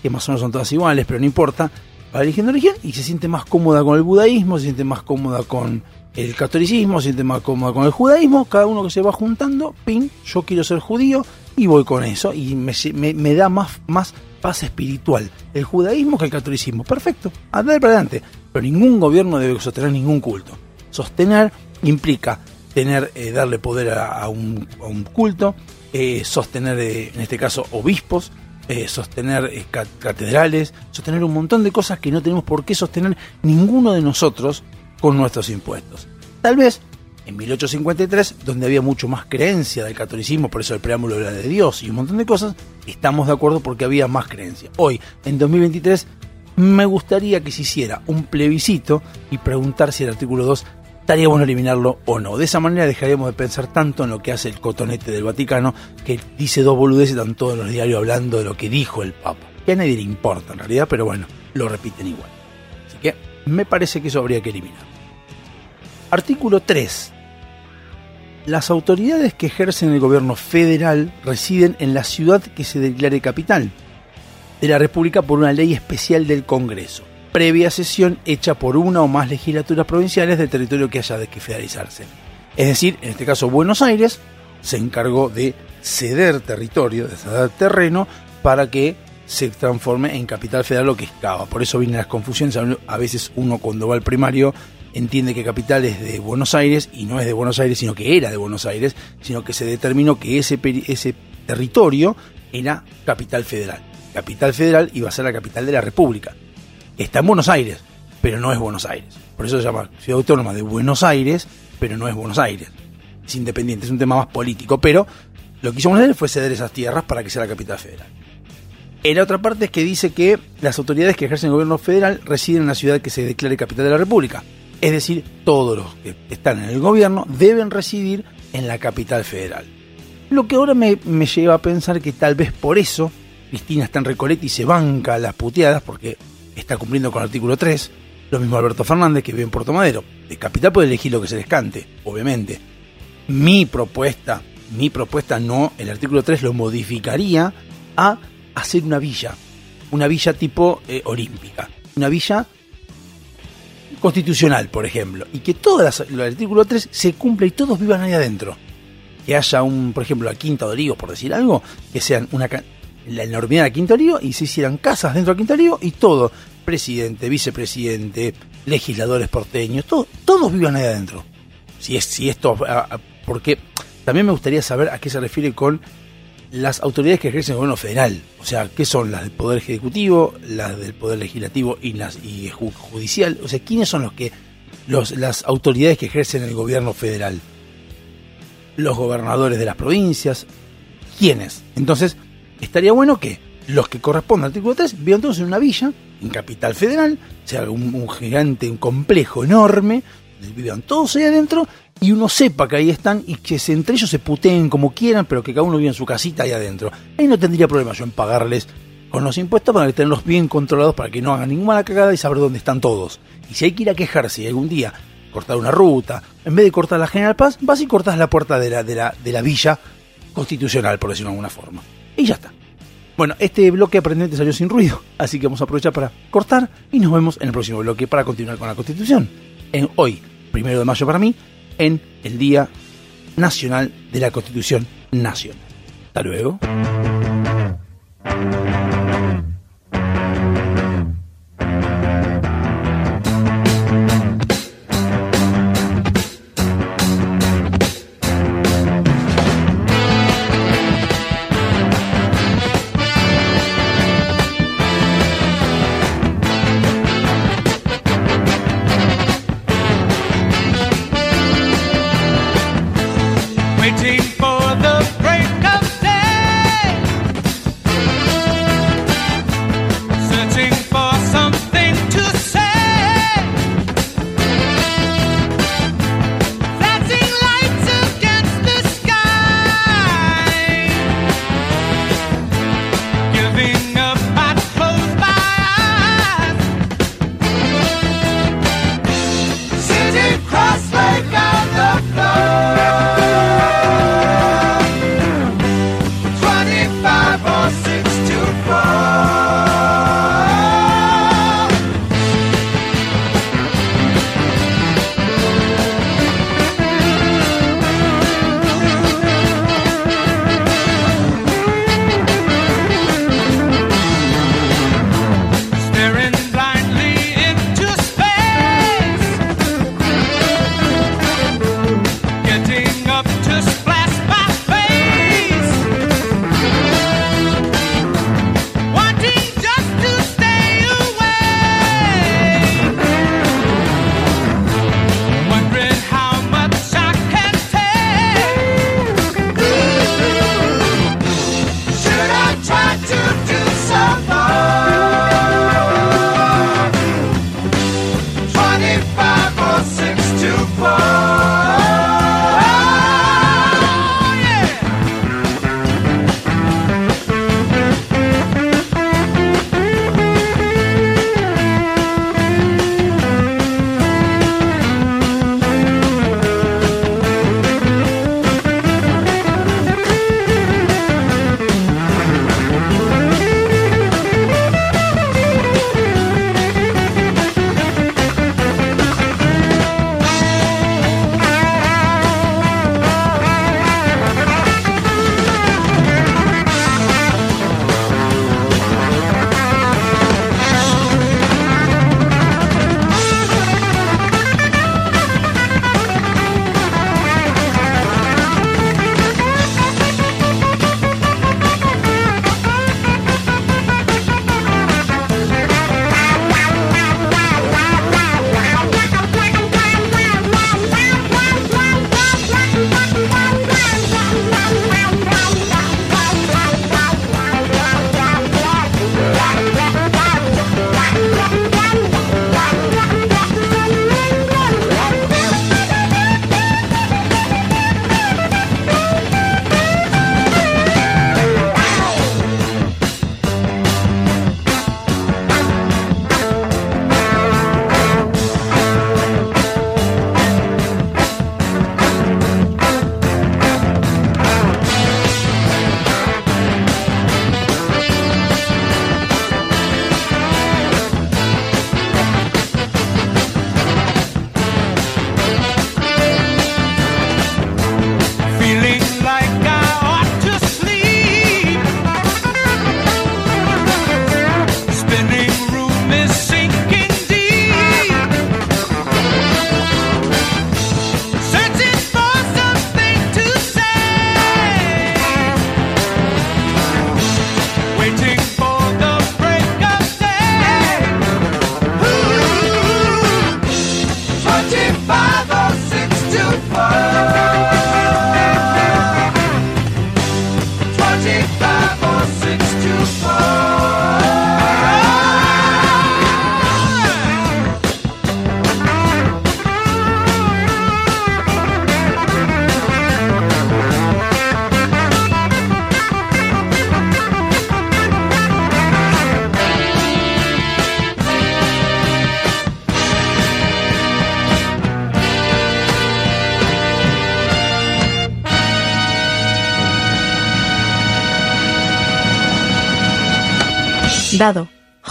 que más o menos son todas iguales, pero no importa, va eligiendo religión y se siente más cómoda con el budaísmo, se siente más cómoda con el catolicismo, se siente más cómoda con el judaísmo, cada uno que se va juntando, pin, yo quiero ser judío y voy con eso y me, da más, más paz espiritual el judaísmo que el catolicismo. Perfecto, andar para adelante, pero ningún gobierno debe sostener ningún culto. Sostener implica tener, eh, darle poder a, a un, a un culto, eh, sostener, eh, en este caso, obispos, eh, sostener eh, ca- catedrales, sostener un montón de cosas que no tenemos por qué sostener ninguno de nosotros con nuestros impuestos. Tal vez en 1853, donde había mucho más creencia del catolicismo, por eso el preámbulo era de Dios y un montón de cosas, estamos de acuerdo porque había más creencia. Hoy, en 2023, me gustaría que se hiciera un plebiscito y preguntar si el artículo 2 estaría bueno eliminarlo o no. De esa manera dejaríamos de pensar tanto en lo que hace el cotonete del Vaticano, que dice dos boludeces, están todos los diarios hablando de lo que dijo el Papa. Que a nadie le importa en realidad, pero bueno, lo repiten igual. Así que me parece que eso habría que eliminar. Artículo 3. Las autoridades que ejercen el gobierno federal residen en la ciudad que se declare capital de la República por una ley especial del Congreso, previa sesión hecha por una o más legislaturas provinciales del territorio que haya de que federalizarse. Es decir, en este caso Buenos Aires se encargó de ceder territorio, de ceder terreno, para que se transforme en capital federal lo que estaba. Por eso vienen las confusiones. A veces uno cuando va al primario entiende que capital es de Buenos Aires y no es de Buenos Aires, sino que era de Buenos Aires, sino que se determinó que ese, ese territorio era capital federal. Capital federal iba a ser la capital de la República. Está en Buenos Aires, pero no es Buenos Aires. Por eso se llama Ciudad Autónoma de Buenos Aires, pero no es Buenos Aires. Es independiente, es un tema más político, pero lo que hizo Buenos Aires fue ceder esas tierras para que sea la capital federal. En la otra parte es que dice que las autoridades que ejercen el gobierno federal residen en la ciudad que se declare capital de la República. Es decir, todos los que están en el gobierno deben residir en la capital federal. Lo que ahora me, me lleva a pensar que tal vez por eso Cristina está en Recoleta y se banca las puteadas porque está cumpliendo con el artículo 3. Lo mismo Alberto Fernández que vive en Puerto Madero. De capital puede elegir lo que se les cante, obviamente. Mi propuesta, mi propuesta no, el artículo 3 lo modificaría a hacer una villa. Una villa tipo eh, olímpica. Una villa constitucional, por ejemplo. Y que todo el artículo 3 se cumpla y todos vivan ahí adentro. Que haya un, por ejemplo, la Quinta de Olivos, por decir algo, que sean una la enormidad de de Olivos y se hicieran casas dentro de Olivos y todo, presidente, vicepresidente, legisladores porteños, todo, todos vivan ahí adentro. Si es, si esto, porque también me gustaría saber a qué se refiere con las autoridades que ejercen el gobierno federal, o sea, ¿qué son las del Poder Ejecutivo, las del Poder Legislativo y las y ju- judicial? O sea, ¿quiénes son los que los, las autoridades que ejercen el gobierno federal? Los gobernadores de las provincias, ¿quiénes? Entonces, estaría bueno que los que correspondan al artículo 3 vivan todos en una villa, en capital federal, sea un, gigante, un complejo enorme, vivan todos ahí adentro y uno sepa que ahí están y que entre ellos se puteen como quieran, pero que cada uno vive en su casita ahí adentro. Ahí no tendría problema yo en pagarles con los impuestos para tenerlos bien controlados para que no hagan ninguna cagada y saber dónde están todos. Y si hay que ir a quejarse y algún día cortar una ruta, en vez de cortar la General Paz, vas y cortas la puerta de la, de la, de la villa constitucional, por decirlo de alguna forma. Y ya está. Bueno, este bloque aparentemente salió sin ruido, así que vamos a aprovechar para cortar y nos vemos en el próximo bloque para continuar con la Constitución. En hoy, primero de mayo para mí, en el Día Nacional de la Constitución Nacional. Hasta luego.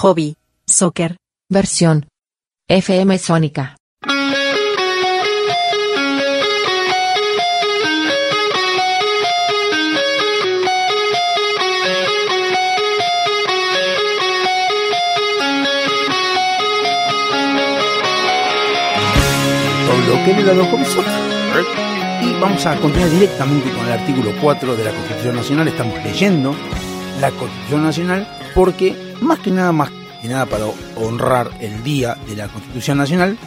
Hobby, soccer, Versión. FM Sónica. Que le soccer. Y vamos a continuar directamente con el artículo 4 de la Constitución Nacional. Estamos leyendo la Constitución Nacional porque más que nada, más que nada para honrar el día de la Constitución Nacional,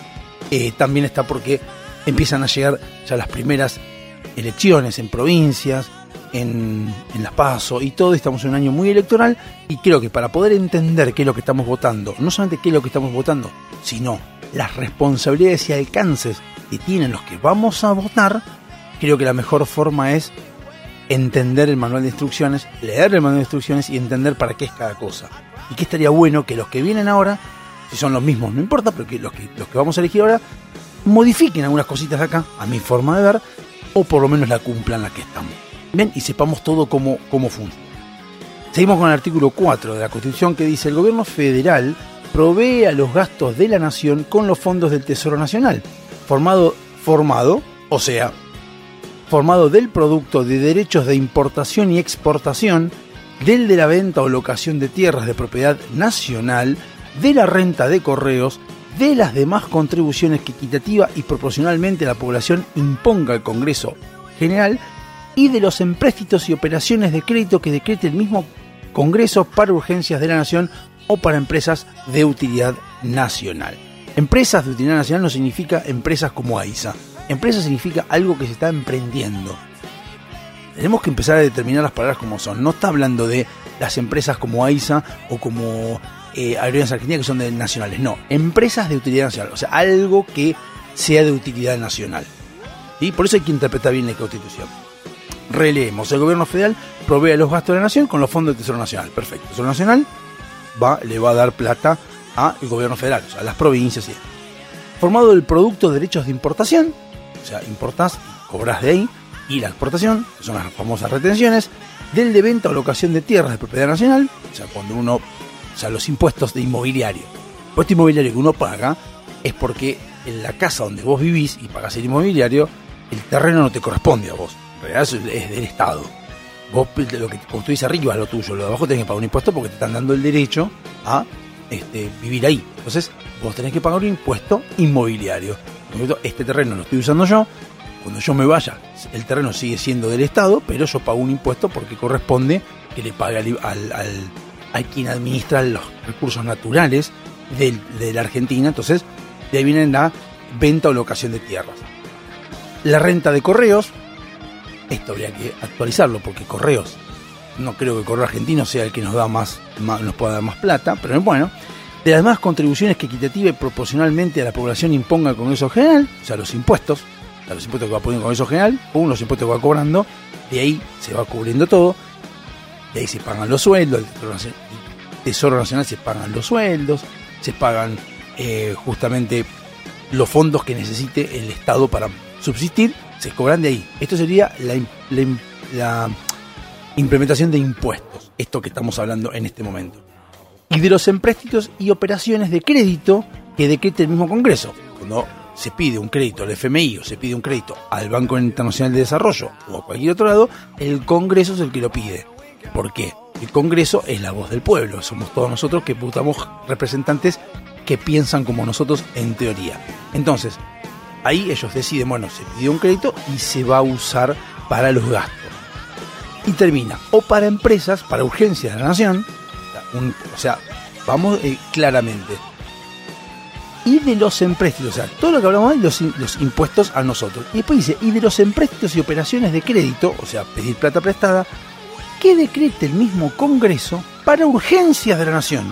eh, también está porque empiezan a llegar ya las primeras elecciones en provincias, en, en las PASO y todo, estamos en un año muy electoral y creo que para poder entender qué es lo que estamos votando, no solamente qué es lo que estamos votando, sino las responsabilidades y alcances que tienen los que vamos a votar, creo que la mejor forma es entender el manual de instrucciones, leer el manual de instrucciones y entender para qué es cada cosa. Y que estaría bueno que los que vienen ahora, si son los mismos, no importa, pero que los que, los que vamos a elegir ahora, modifiquen algunas cositas de acá, a mi forma de ver, o por lo menos la cumplan la que estamos. Bien, y sepamos todo cómo, cómo funciona. Seguimos con el artículo 4 de la Constitución que dice el gobierno federal provee a los gastos de la nación con los fondos del Tesoro Nacional, formado, formado, o sea, formado del producto de derechos de importación y exportación, del de la venta o locación de tierras de propiedad nacional, de la renta de correos, de las demás contribuciones que equitativa y proporcionalmente la población imponga al Congreso General y de los empréstitos y operaciones de crédito que decrete el mismo Congreso para urgencias de la Nación o para empresas de utilidad nacional. Empresas de utilidad nacional no significa empresas como AISA. Empresa significa algo que se está emprendiendo. Tenemos que empezar a determinar las palabras como son. No está hablando de las empresas como AISA o como eh, Aerolíneas Argentinas que son de nacionales. No, empresas de utilidad nacional. O sea, algo que sea de utilidad nacional. Y por eso hay que interpretar bien la Constitución. Releemos. El gobierno federal provee los gastos de la nación con los fondos del Tesoro Nacional. Perfecto. El Tesoro Nacional va, le va a dar plata al gobierno federal, o sea, a las provincias. y- Formado del producto de derechos de importación, o sea, importás y cobras de ahí, y la exportación, que son las famosas retenciones, del de venta o locación de tierras de propiedad nacional, o sea, cuando uno, o sea, los impuestos de inmobiliario. El impuesto inmobiliario que uno paga es porque en la casa donde vos vivís y pagás el inmobiliario, el terreno no te corresponde a vos, en realidad es del Estado. Vos lo que construís arriba es lo tuyo, lo de abajo tenés que pagar un impuesto porque te están dando el derecho a este, vivir ahí. Entonces, vos tenés que pagar un impuesto inmobiliario. Este terreno lo estoy usando yo. Cuando yo me vaya, el terreno sigue siendo del Estado, pero yo pago un impuesto porque corresponde que le pague al, al, al- quien administra los recursos naturales de la Argentina. Entonces, de ahí viene la venta o locación de tierras. La renta de correos, esto habría que actualizarlo porque correos, no creo que Correo Argentino sea el que nos da más- nos pueda dar más plata, pero bueno, de las demás contribuciones que equitativa y proporcionalmente a la población imponga el Congreso General, o sea, los impuestos, los impuestos que va poniendo el Congreso General, o los impuestos que va cobrando, de ahí se va cubriendo todo, de ahí se pagan los sueldos, el Tesoro Nacional, se pagan los sueldos, se pagan eh, justamente los fondos que necesite el Estado para subsistir, se cobran de ahí. Esto sería la implementación de impuestos, esto que estamos hablando en este momento. Y de los empréstitos y operaciones de crédito que decrete el mismo Congreso. Cuando se pide un crédito al FMI o se pide un crédito al Banco Internacional de Desarrollo o a cualquier otro lado, el Congreso es el que lo pide. ¿Por qué? El Congreso es la voz del pueblo, somos todos nosotros que votamos representantes que piensan como nosotros en teoría. Entonces, ahí ellos deciden, bueno, se pidió un crédito y se va a usar para los gastos. Y termina, o para empresas, para urgencias de la nación, o sea, vamos eh, claramente. Y de los empréstitos, o sea, todo lo que hablamos in- los impuestos a nosotros. Y después dice, y de los empréstitos y operaciones de crédito, o sea, pedir plata prestada, que decrete el mismo Congreso para urgencias de la nación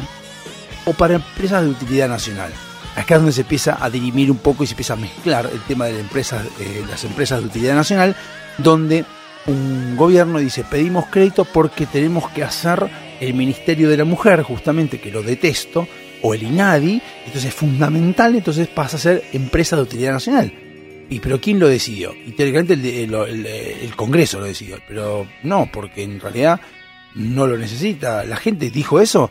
o para empresas de utilidad nacional. Acá es donde se empieza a dirimir un poco y se empieza a mezclar el tema de la empresa, eh, las empresas de utilidad nacional, donde un gobierno dice pedimos crédito porque tenemos que hacer el Ministerio de la Mujer, justamente que lo detesto, o el INADI, entonces es fundamental, entonces pasa a ser empresa de utilidad nacional. ¿Y pero quién lo decidió? Y teóricamente el, Congreso lo decidió, pero no, porque en realidad no lo necesita. La gente dijo eso,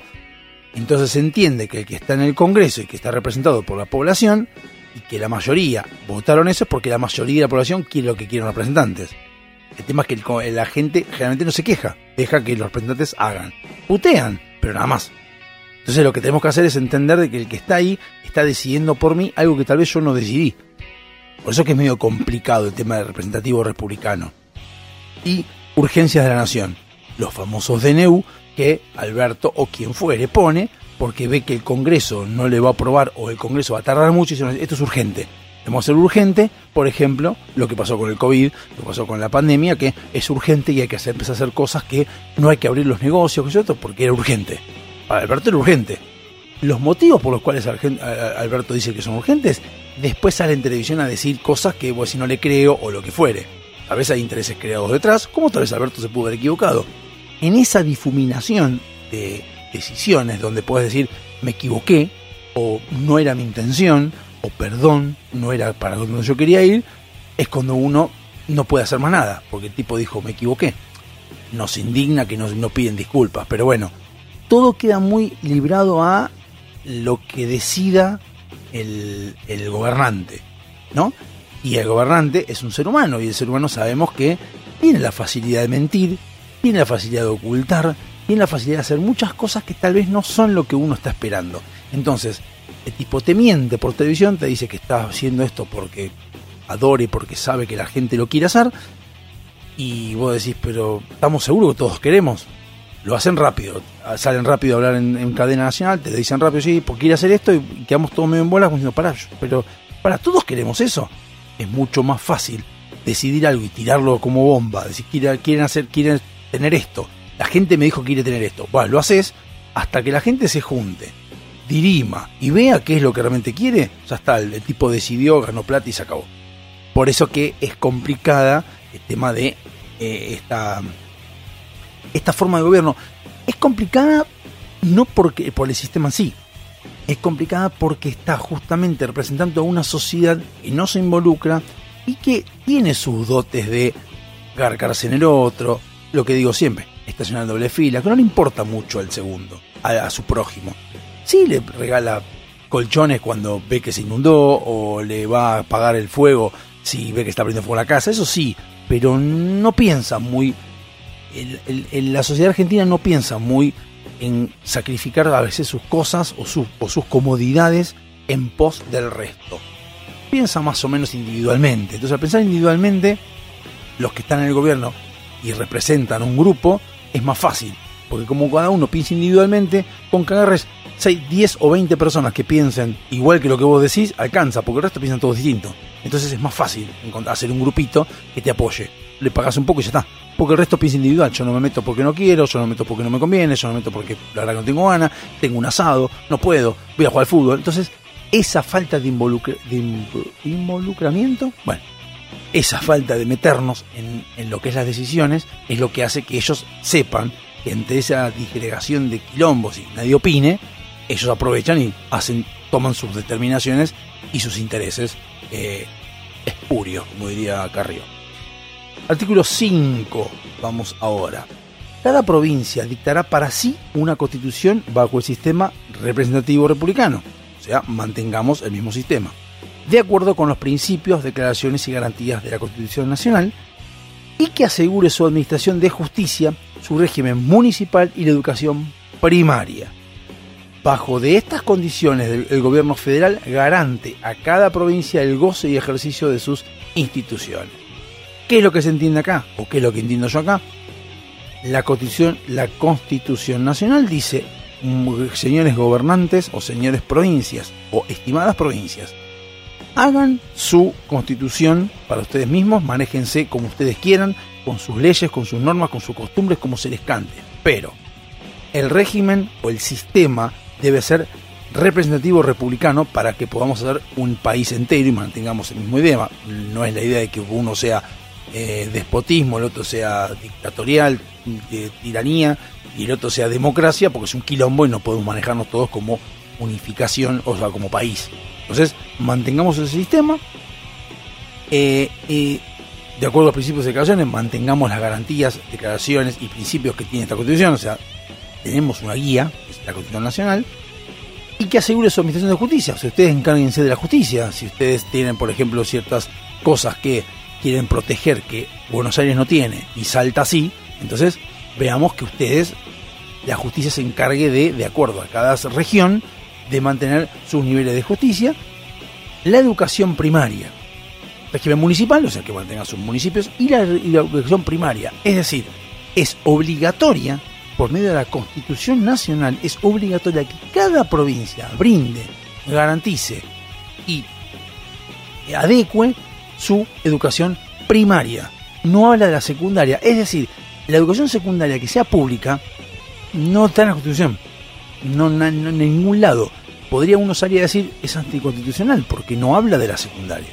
entonces se entiende que el que está en el Congreso y que está representado por la población y que la mayoría votaron eso es porque la mayoría de la población quiere lo que quieren los representantes. El tema es que la gente generalmente no se queja, deja que los representantes hagan. Putean, pero nada más. Entonces lo que tenemos que hacer es entender de que el que está ahí está decidiendo por mí algo que tal vez yo no decidí. Por eso que es medio complicado el tema del representativo republicano. Y urgencias de la nación. Los famosos DNU que Alberto o quien fuere pone porque ve que el Congreso no le va a aprobar o el Congreso va a tardar mucho y dice, esto es urgente. Debemos hacer urgente, por ejemplo, lo que pasó con el COVID, lo que pasó con la pandemia, que es urgente y hay que hacer, empezar a hacer cosas que no hay que abrir los negocios, eso, porque era urgente. Para Alberto era urgente. Los motivos por los cuales Alberto dice que son urgentes, después sale en televisión a decir cosas que pues, si no le creo o lo que fuere. A veces hay intereses creados detrás, como tal vez Alberto se pudo haber equivocado. En esa difuminación de decisiones donde puedes decir me equivoqué o no era mi intención o perdón, no era para donde yo quería ir, es cuando uno no puede hacer más nada, porque el tipo dijo, me equivoqué. Nos indigna que nos, no piden disculpas, pero bueno, todo queda muy librado a lo que decida el, gobernante, ¿no? Y el gobernante es un ser humano, y el ser humano sabemos que tiene la facilidad de mentir, tiene la facilidad de ocultar, tiene la facilidad de hacer muchas cosas que tal vez no son lo que uno está esperando. Entonces, el tipo te miente por televisión, te dice que está haciendo esto porque adore, porque sabe que la gente lo quiere hacer, y vos decís, pero ¿estamos seguros que todos queremos? Lo hacen rápido, salen rápido a hablar en, en cadena nacional, te dicen rápido, sí, porque quiere hacer esto, y quedamos todos medio en bolas, diciendo, pará, pero para todos queremos eso. Es mucho más fácil decidir algo y tirarlo como bomba, decir, quieren, hacer, quieren tener esto. La gente me dijo que quiere tener esto. Bueno, lo haces hasta que la gente se junte, dirima y vea qué es lo que realmente quiere. Ya está, el, el tipo decidió, ganó plata y se acabó. Por eso que es complicada el tema de eh, esta, esta forma de gobierno. Es complicada no porque por el sistema en sí, es complicada porque está justamente representando a una sociedad que no se involucra y que tiene sus dotes de garcarse en el otro, lo que digo siempre, estacionar doble fila, que no le importa mucho al segundo, a, a su prójimo. Sí le regala colchones cuando ve que se inundó o le va a apagar el fuego si ve que está prendiendo fuego la casa, eso sí, pero no piensa muy... el- la sociedad argentina no piensa muy en sacrificar a veces sus cosas o, sus- o sus comodidades en pos del resto. Piensa más o menos individualmente. Entonces, al pensar individualmente, los que están en el gobierno y representan un grupo, es más fácil. Porque como cada uno piensa individualmente, con que agarres 6, 10 o 20 personas que piensen igual que lo que vos decís, alcanza, porque el resto piensan todos distintos. Entonces es más fácil hacer un grupito que te apoye. Le pagas un poco y ya está. Porque el resto piensa individual. Yo no me meto porque no quiero, yo no me meto porque no me conviene, yo no me meto porque la verdad que no tengo ganas, tengo un asado, no puedo, voy a jugar al fútbol. Entonces, esa falta de, involucra- de invo- involucramiento, bueno, esa falta de meternos en, en lo que es las decisiones es lo que hace que ellos sepan que entre esa disgregación de quilombos y nadie opine, ellos aprovechan y hacen, toman sus determinaciones y sus intereses eh, espurios, como diría Carrió. Artículo 5, vamos ahora. Cada provincia dictará para sí una constitución bajo el sistema representativo republicano, o sea, mantengamos el mismo sistema, de acuerdo con los principios, declaraciones y garantías de la Constitución Nacional, y que asegure su administración de justicia, su régimen municipal y la educación primaria. Bajo de estas condiciones, el, gobierno federal garante a cada provincia el goce y ejercicio de sus instituciones. ¿Qué es lo que se entiende acá? ¿O qué es lo que entiendo yo acá? La Constitución, la Constitución Nacional dice, mm, señores gobernantes o señores provincias o estimadas provincias, hagan su constitución para ustedes mismos, manéjense como ustedes quieran, con sus leyes, con sus normas, con sus costumbres, como se les cante. Pero el régimen o el sistema debe ser representativo republicano para que podamos hacer un país entero y mantengamos el mismo idea. No es la idea de que uno sea eh, despotismo, el otro sea dictatorial, tiranía, y el otro sea democracia, porque es un quilombo y no podemos manejarnos todos como unificación, o sea, como país. Entonces, mantengamos el sistema, eh, y de acuerdo a los principios de declaraciones, mantengamos las garantías, declaraciones y principios que tiene esta Constitución, o sea, tenemos una guía, es la Constitución Nacional, y que asegure su administración de justicia. O sea, ustedes encárguense de la justicia. Si ustedes tienen, por ejemplo, ciertas cosas que quieren proteger que Buenos Aires no tiene y Salta sí, entonces veamos que ustedes, la justicia se encargue de, de acuerdo a cada región, de mantener sus niveles de justicia. La educación primaria, régimen municipal, o sea, que mantenga sus municipios, y la educación primaria. Es decir, es obligatoria, por medio de la Constitución Nacional, es obligatoria que cada provincia brinde, garantice y adecue su educación primaria. No habla de la secundaria. Es decir, la educación secundaria que sea pública no está en la Constitución. No, en ningún lado. Podría uno salir a decir es anticonstitucional porque no habla de la secundaria.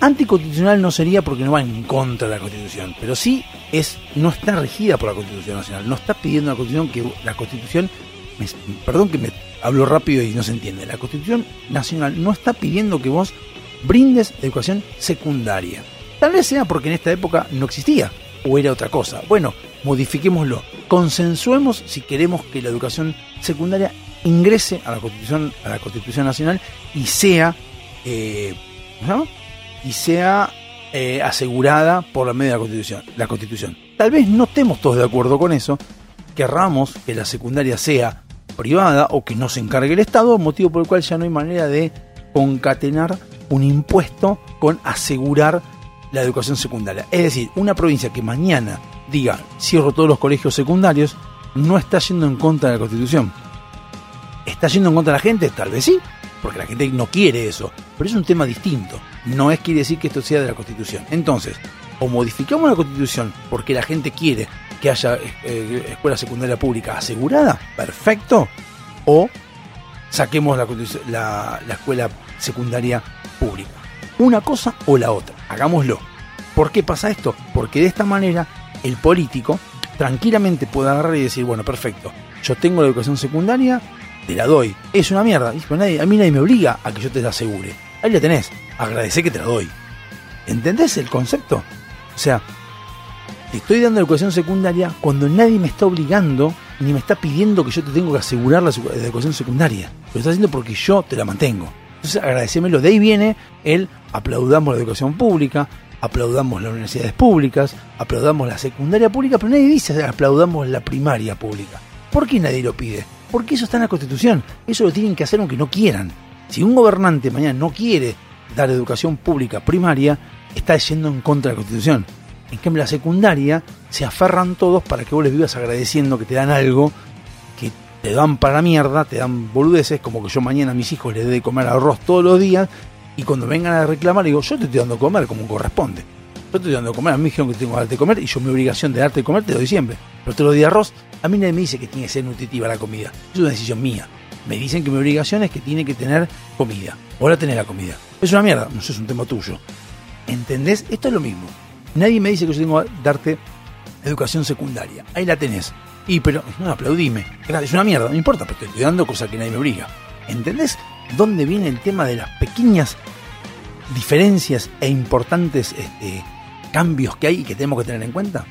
Anticonstitucional no sería porque no va en contra de la Constitución, pero sí es no está regida por la Constitución Nacional. No está pidiendo la Constitución que la Constitución, me- perdón que me hablo rápido y no se entiende. La Constitución Nacional no está pidiendo que vos brindes educación secundaria. Tal vez sea porque en esta época no existía o era otra cosa. Bueno, modifiquémoslo. Consensuemos si queremos que la educación secundaria ingrese a la Constitución, a la Constitución Nacional y sea, eh, y sea eh, asegurada por la medio de Constitución, la Constitución. Tal vez no estemos todos de acuerdo con eso, querramos que la secundaria sea privada o que no se encargue el Estado, motivo por el cual ya no hay manera de concatenar un impuesto con asegurar la educación secundaria. Es decir, una provincia que mañana diga cierro todos los colegios secundarios, no está yendo en contra de la Constitución. ¿Está yendo en contra de la gente? Tal vez sí, porque la gente no quiere eso. Pero es un tema distinto. No es quiere decir que esto sea de la Constitución. Entonces, o modificamos la Constitución porque la gente quiere que haya eh, escuela secundaria pública asegurada, perfecto, o saquemos la, la- la escuela secundaria Una cosa o la otra, hagámoslo. ¿Por qué pasa esto? Porque de esta manera el político tranquilamente puede agarrar y decir, bueno, perfecto, yo tengo la educación secundaria, te la doy. Es una mierda, pero nadie- a mí nadie me obliga a que yo te la asegure. Ahí la tenés, agradecé que te la doy. ¿Entendés el concepto? O sea, te estoy dando educación secundaria cuando nadie me está obligando ni me está pidiendo que yo te tengo que asegurar la, educación secundaria. Lo está haciendo porque yo te la mantengo. Entonces agradecémelo. De ahí viene el aplaudamos la educación pública, aplaudamos las universidades públicas, aplaudamos la secundaria pública, pero nadie dice aplaudamos la primaria pública. ¿Por qué nadie lo pide? Porque eso está en la Constitución. Eso lo tienen que hacer aunque no quieran. Si un gobernante mañana no quiere dar educación pública primaria, está yendo en contra de la Constitución. En cambio, la secundaria se aferran todos para que vos les vivas agradeciendo que te dan algo, te dan para la mierda, te dan boludeces, como que yo mañana a mis hijos les dé de comer arroz todos los días, y cuando vengan a reclamar, digo, yo te estoy dando de comer como corresponde. Yo te estoy dando comer, a mí me dijeron que tengo que darte comer, y yo mi obligación de darte de comer te doy siempre. Pero te lo di arroz, a mí nadie me dice que tiene que ser nutritiva la comida. Es una decisión mía. Me dicen que mi obligación es que tiene que tener comida. Ahora tenés la comida. Es una mierda, no sé, es un tema tuyo. ¿Entendés? Esto es lo mismo. Nadie me dice que yo tengo que darte educación secundaria. Ahí la tenés. Y pero, no, aplaudime. Es una mierda, no importa, pero te estoy dando cosa que nadie me obliga. ¿Entendés dónde viene el tema de las pequeñas diferencias e importantes este, cambios que hay y que tenemos que tener en cuenta?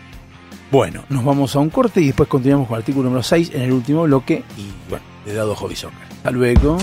Bueno, nos vamos a un corte y después continuamos con el artículo número 6 en el último bloque y bueno, de dado hobby soccer. Hasta luego.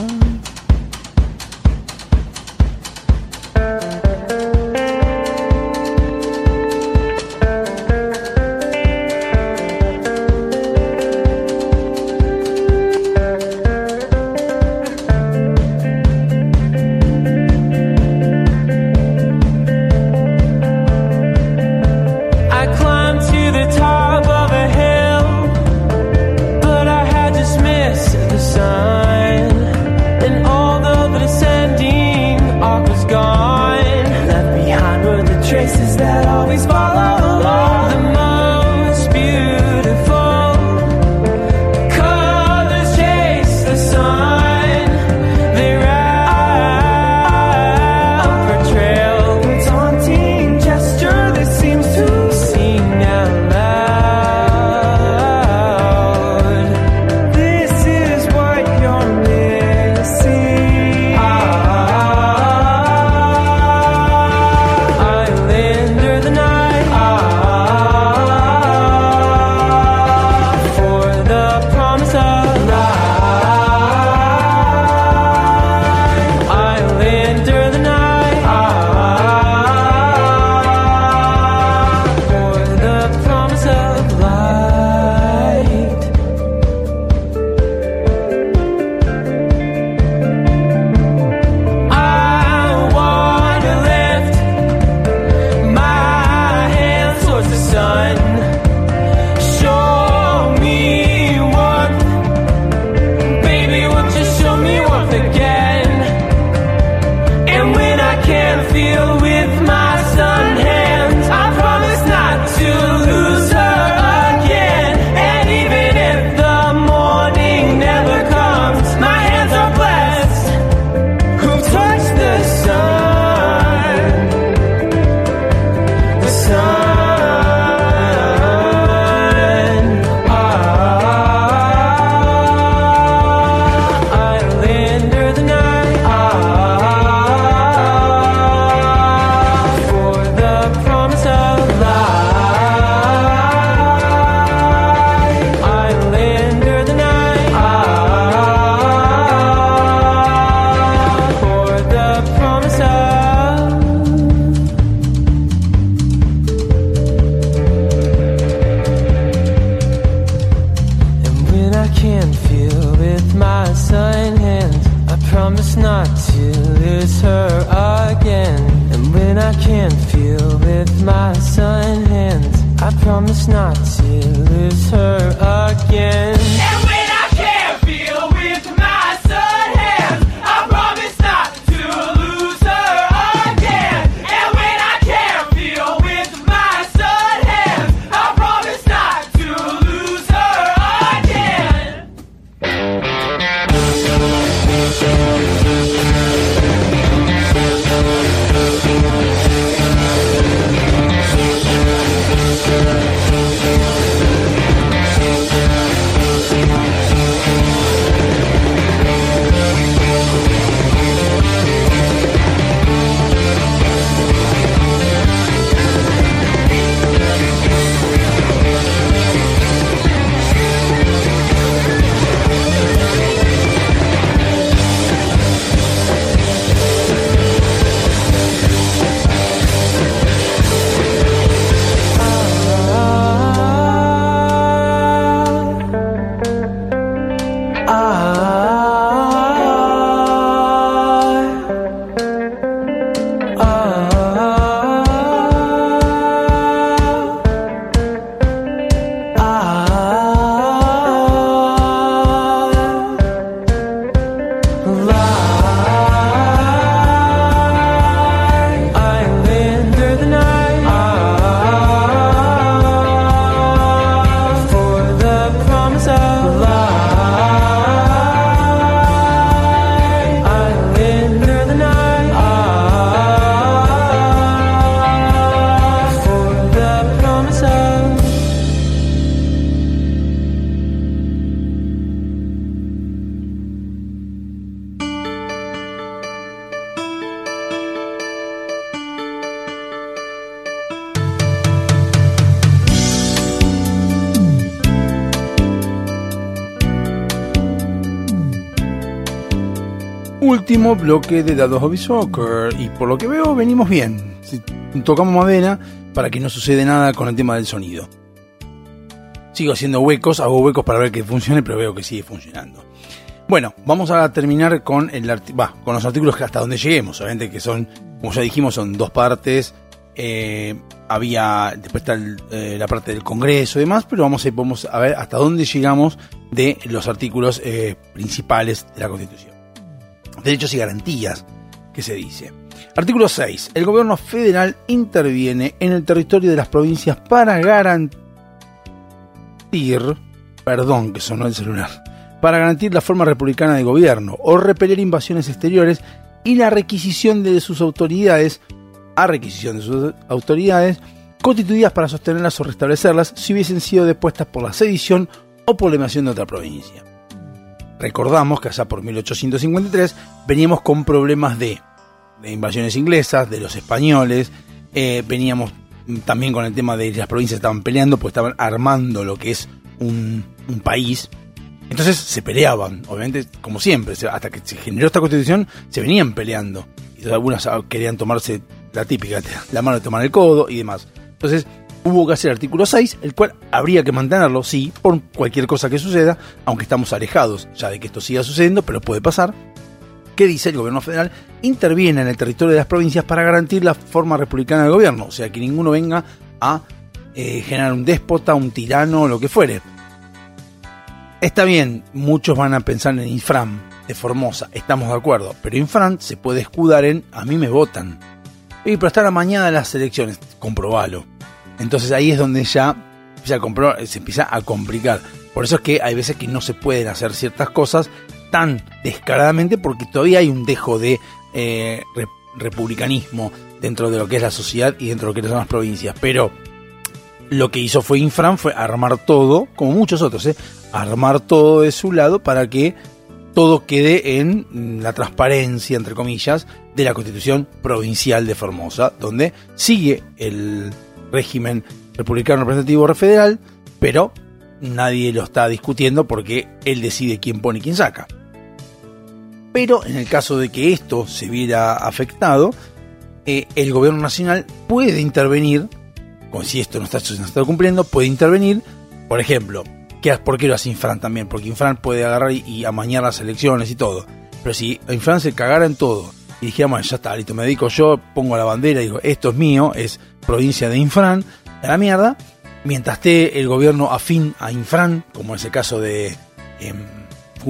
Not to lose her again. Último bloque de Dados Hobby Soccer y por lo que veo venimos bien. Tocamos madera para que no sucede nada con el tema del sonido. Sigo haciendo huecos, hago huecos para ver que funcione, pero veo que sigue funcionando. Bueno, vamos a terminar con, el con los artículos hasta donde lleguemos. Obviamente que son, como ya dijimos, son dos partes. Eh, había, después está eh, la parte del Congreso y demás, pero vamos a, vamos a ver hasta dónde llegamos de los artículos eh, principales de la Constitución. Derechos y garantías, que se dice. Artículo 6. El gobierno federal interviene en el territorio de las provincias para garantir, perdón que sonó el celular, para garantir la forma republicana de gobierno o repeler invasiones exteriores y la requisición de sus autoridades, a requisición de sus autoridades, constituidas para sostenerlas o restablecerlas si hubiesen sido depuestas por la sedición o por la invasión de otra provincia. Recordamos que allá por 1853 veníamos con problemas de, invasiones inglesas, de los españoles, eh, veníamos también con el tema de las provincias estaban peleando, pues estaban armando lo que es un, un país. Entonces se peleaban, obviamente, como siempre, hasta que se generó esta constitución, se venían peleando. Y algunas querían tomarse la típica, la mano de tomar el codo y demás. Entonces hubo que hacer artículo 6, el cual habría que mantenerlo, sí, por cualquier cosa que suceda, aunque estamos alejados ya de que esto siga sucediendo, pero puede pasar. que dice el gobierno federal interviene en el territorio de las provincias para garantir la forma republicana del gobierno, o sea que ninguno venga a eh, generar un déspota, un tirano, lo que fuere. Está bien, muchos van a pensar en Infram de Formosa, estamos de acuerdo, pero Infram se puede escudar en a mí me votan. Y pero hasta la mañana de las elecciones, comprobalo. Entonces ahí es donde ya se, compro- se empieza a complicar. Por eso es que hay veces que no se pueden hacer ciertas cosas tan descaradamente porque todavía hay un dejo de eh, re- republicanismo dentro de lo que es la sociedad y dentro de lo que son las provincias. Pero lo que hizo fue Infran fue armar todo, como muchos otros, ¿eh? armar todo de su lado para que todo quede en la transparencia, entre comillas, de la constitución provincial de Formosa, donde sigue el régimen republicano representativo federal, pero nadie lo está discutiendo porque él decide quién pone y quién saca. Pero en el caso de que esto se viera afectado, eh, el gobierno nacional puede intervenir, como si esto no está, cumpliendo, puede intervenir, por ejemplo, ¿qué, ¿por qué lo hace Infran también? Porque Infran puede agarrar y, y amañar las elecciones y todo. Pero si Infran se cagara en todo y dijera, bueno, ya está, listo, me dedico yo, pongo la bandera, digo, esto es mío, es provincia de Infran, a la mierda, mientras esté el gobierno afín a Infran, como es el caso de em,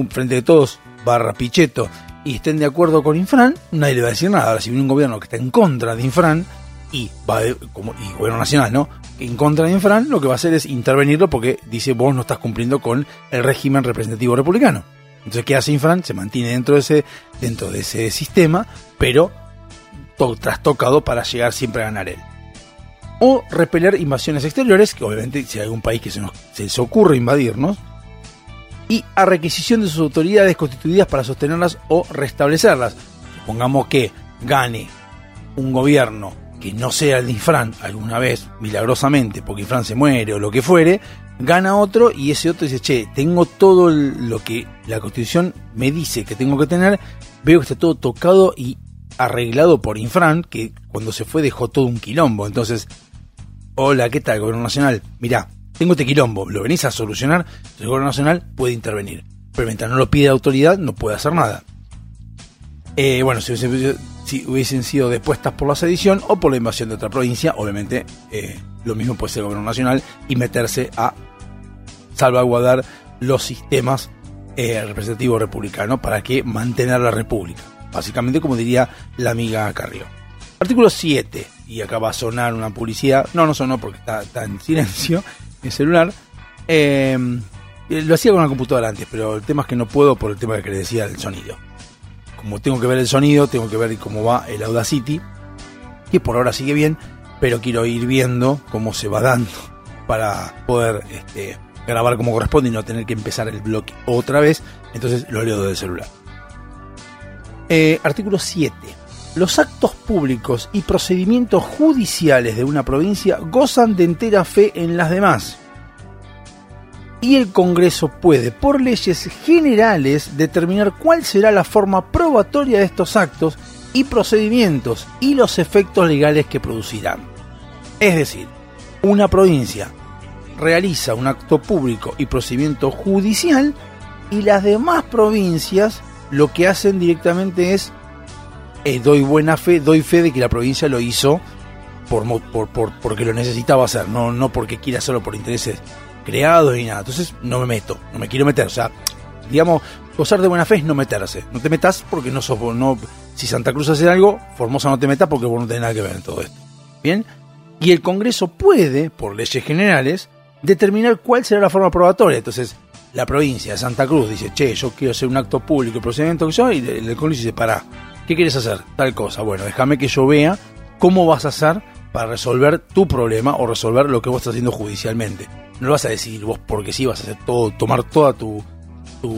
Frente de Todos, barra Pichetto, y estén de acuerdo con Infran, nadie le va a decir nada. Ahora, si viene un gobierno que está en contra de Infran, y va de- como y gobierno nacional, ¿no? En contra de Infran, lo que va a hacer es intervenirlo porque dice vos no estás cumpliendo con el régimen representativo republicano. Entonces, ¿qué hace Infran? Se mantiene dentro de ese, dentro de ese sistema, pero to- trastocado para llegar siempre a ganar él. O repeler invasiones exteriores, que obviamente si hay algún país que se, nos, se les ocurre invadirnos, y a requisición de sus autoridades constituidas para sostenerlas o restablecerlas. Supongamos que gane un gobierno que no sea el de Infran alguna vez, milagrosamente, porque Infran se muere o lo que fuere, gana otro y ese otro dice, che, tengo todo lo que la constitución me dice que tengo que tener, veo que está todo tocado y arreglado por Infran, que cuando se fue dejó todo un quilombo, entonces, hola, ¿qué tal, gobierno nacional? Mirá, tengo este quilombo, lo venís a solucionar, el gobierno nacional puede intervenir, pero mientras no lo pide autoridad no puede hacer nada. Eh, bueno, si hubiesen sido depuestas por la sedición o por la invasión de otra provincia, obviamente eh, lo mismo puede ser el gobierno nacional y meterse a salvaguardar los sistemas eh, representativos republicanos para que mantener la república. Básicamente, como diría la amiga Carrió. Artículo 7, y acá va a sonar una publicidad. No, no sonó porque está, en silencio (laughs) el celular. Eh, lo hacía con una computadora antes, pero el tema es que no puedo por el tema que le decía del sonido como tengo que ver el sonido, tengo que ver cómo va el Audacity, que por ahora sigue bien, pero quiero ir viendo cómo se va dando para poder este, grabar como corresponde y no tener que empezar el bloque otra vez, entonces lo leo desde el celular. Eh, artículo 7. Los actos públicos y procedimientos judiciales de una provincia gozan de entera fe en las demás y el Congreso puede, por leyes generales, determinar cuál será la forma probatoria de estos actos y procedimientos y los efectos legales que producirán. Es decir, una provincia realiza un acto público y procedimiento judicial y las demás provincias lo que hacen directamente es eh, doy buena fe, doy fe de que la provincia lo hizo por, por, por- porque lo necesitaba hacer, no, no porque quiera hacerlo por intereses creados ni nada. Entonces no me meto, no me quiero meter. O sea, digamos, gozar de buena fe es no meterse. No te metas porque no sos no, si Santa Cruz hace algo, Formosa no te metas porque vos no tenés nada que ver en todo esto. Bien, y el Congreso puede, por leyes generales, determinar cuál será la forma probatoria. Entonces, la provincia de Santa Cruz dice, che, yo quiero hacer un acto público y procedimiento que yo, y el Congreso dice, pará, ¿qué quieres hacer? Tal cosa. Bueno, déjame que yo vea cómo vas a hacer para resolver tu problema o resolver lo que vos estás haciendo judicialmente. No lo vas a decir vos porque sí, vas a hacer todo, tomar toda tu, tu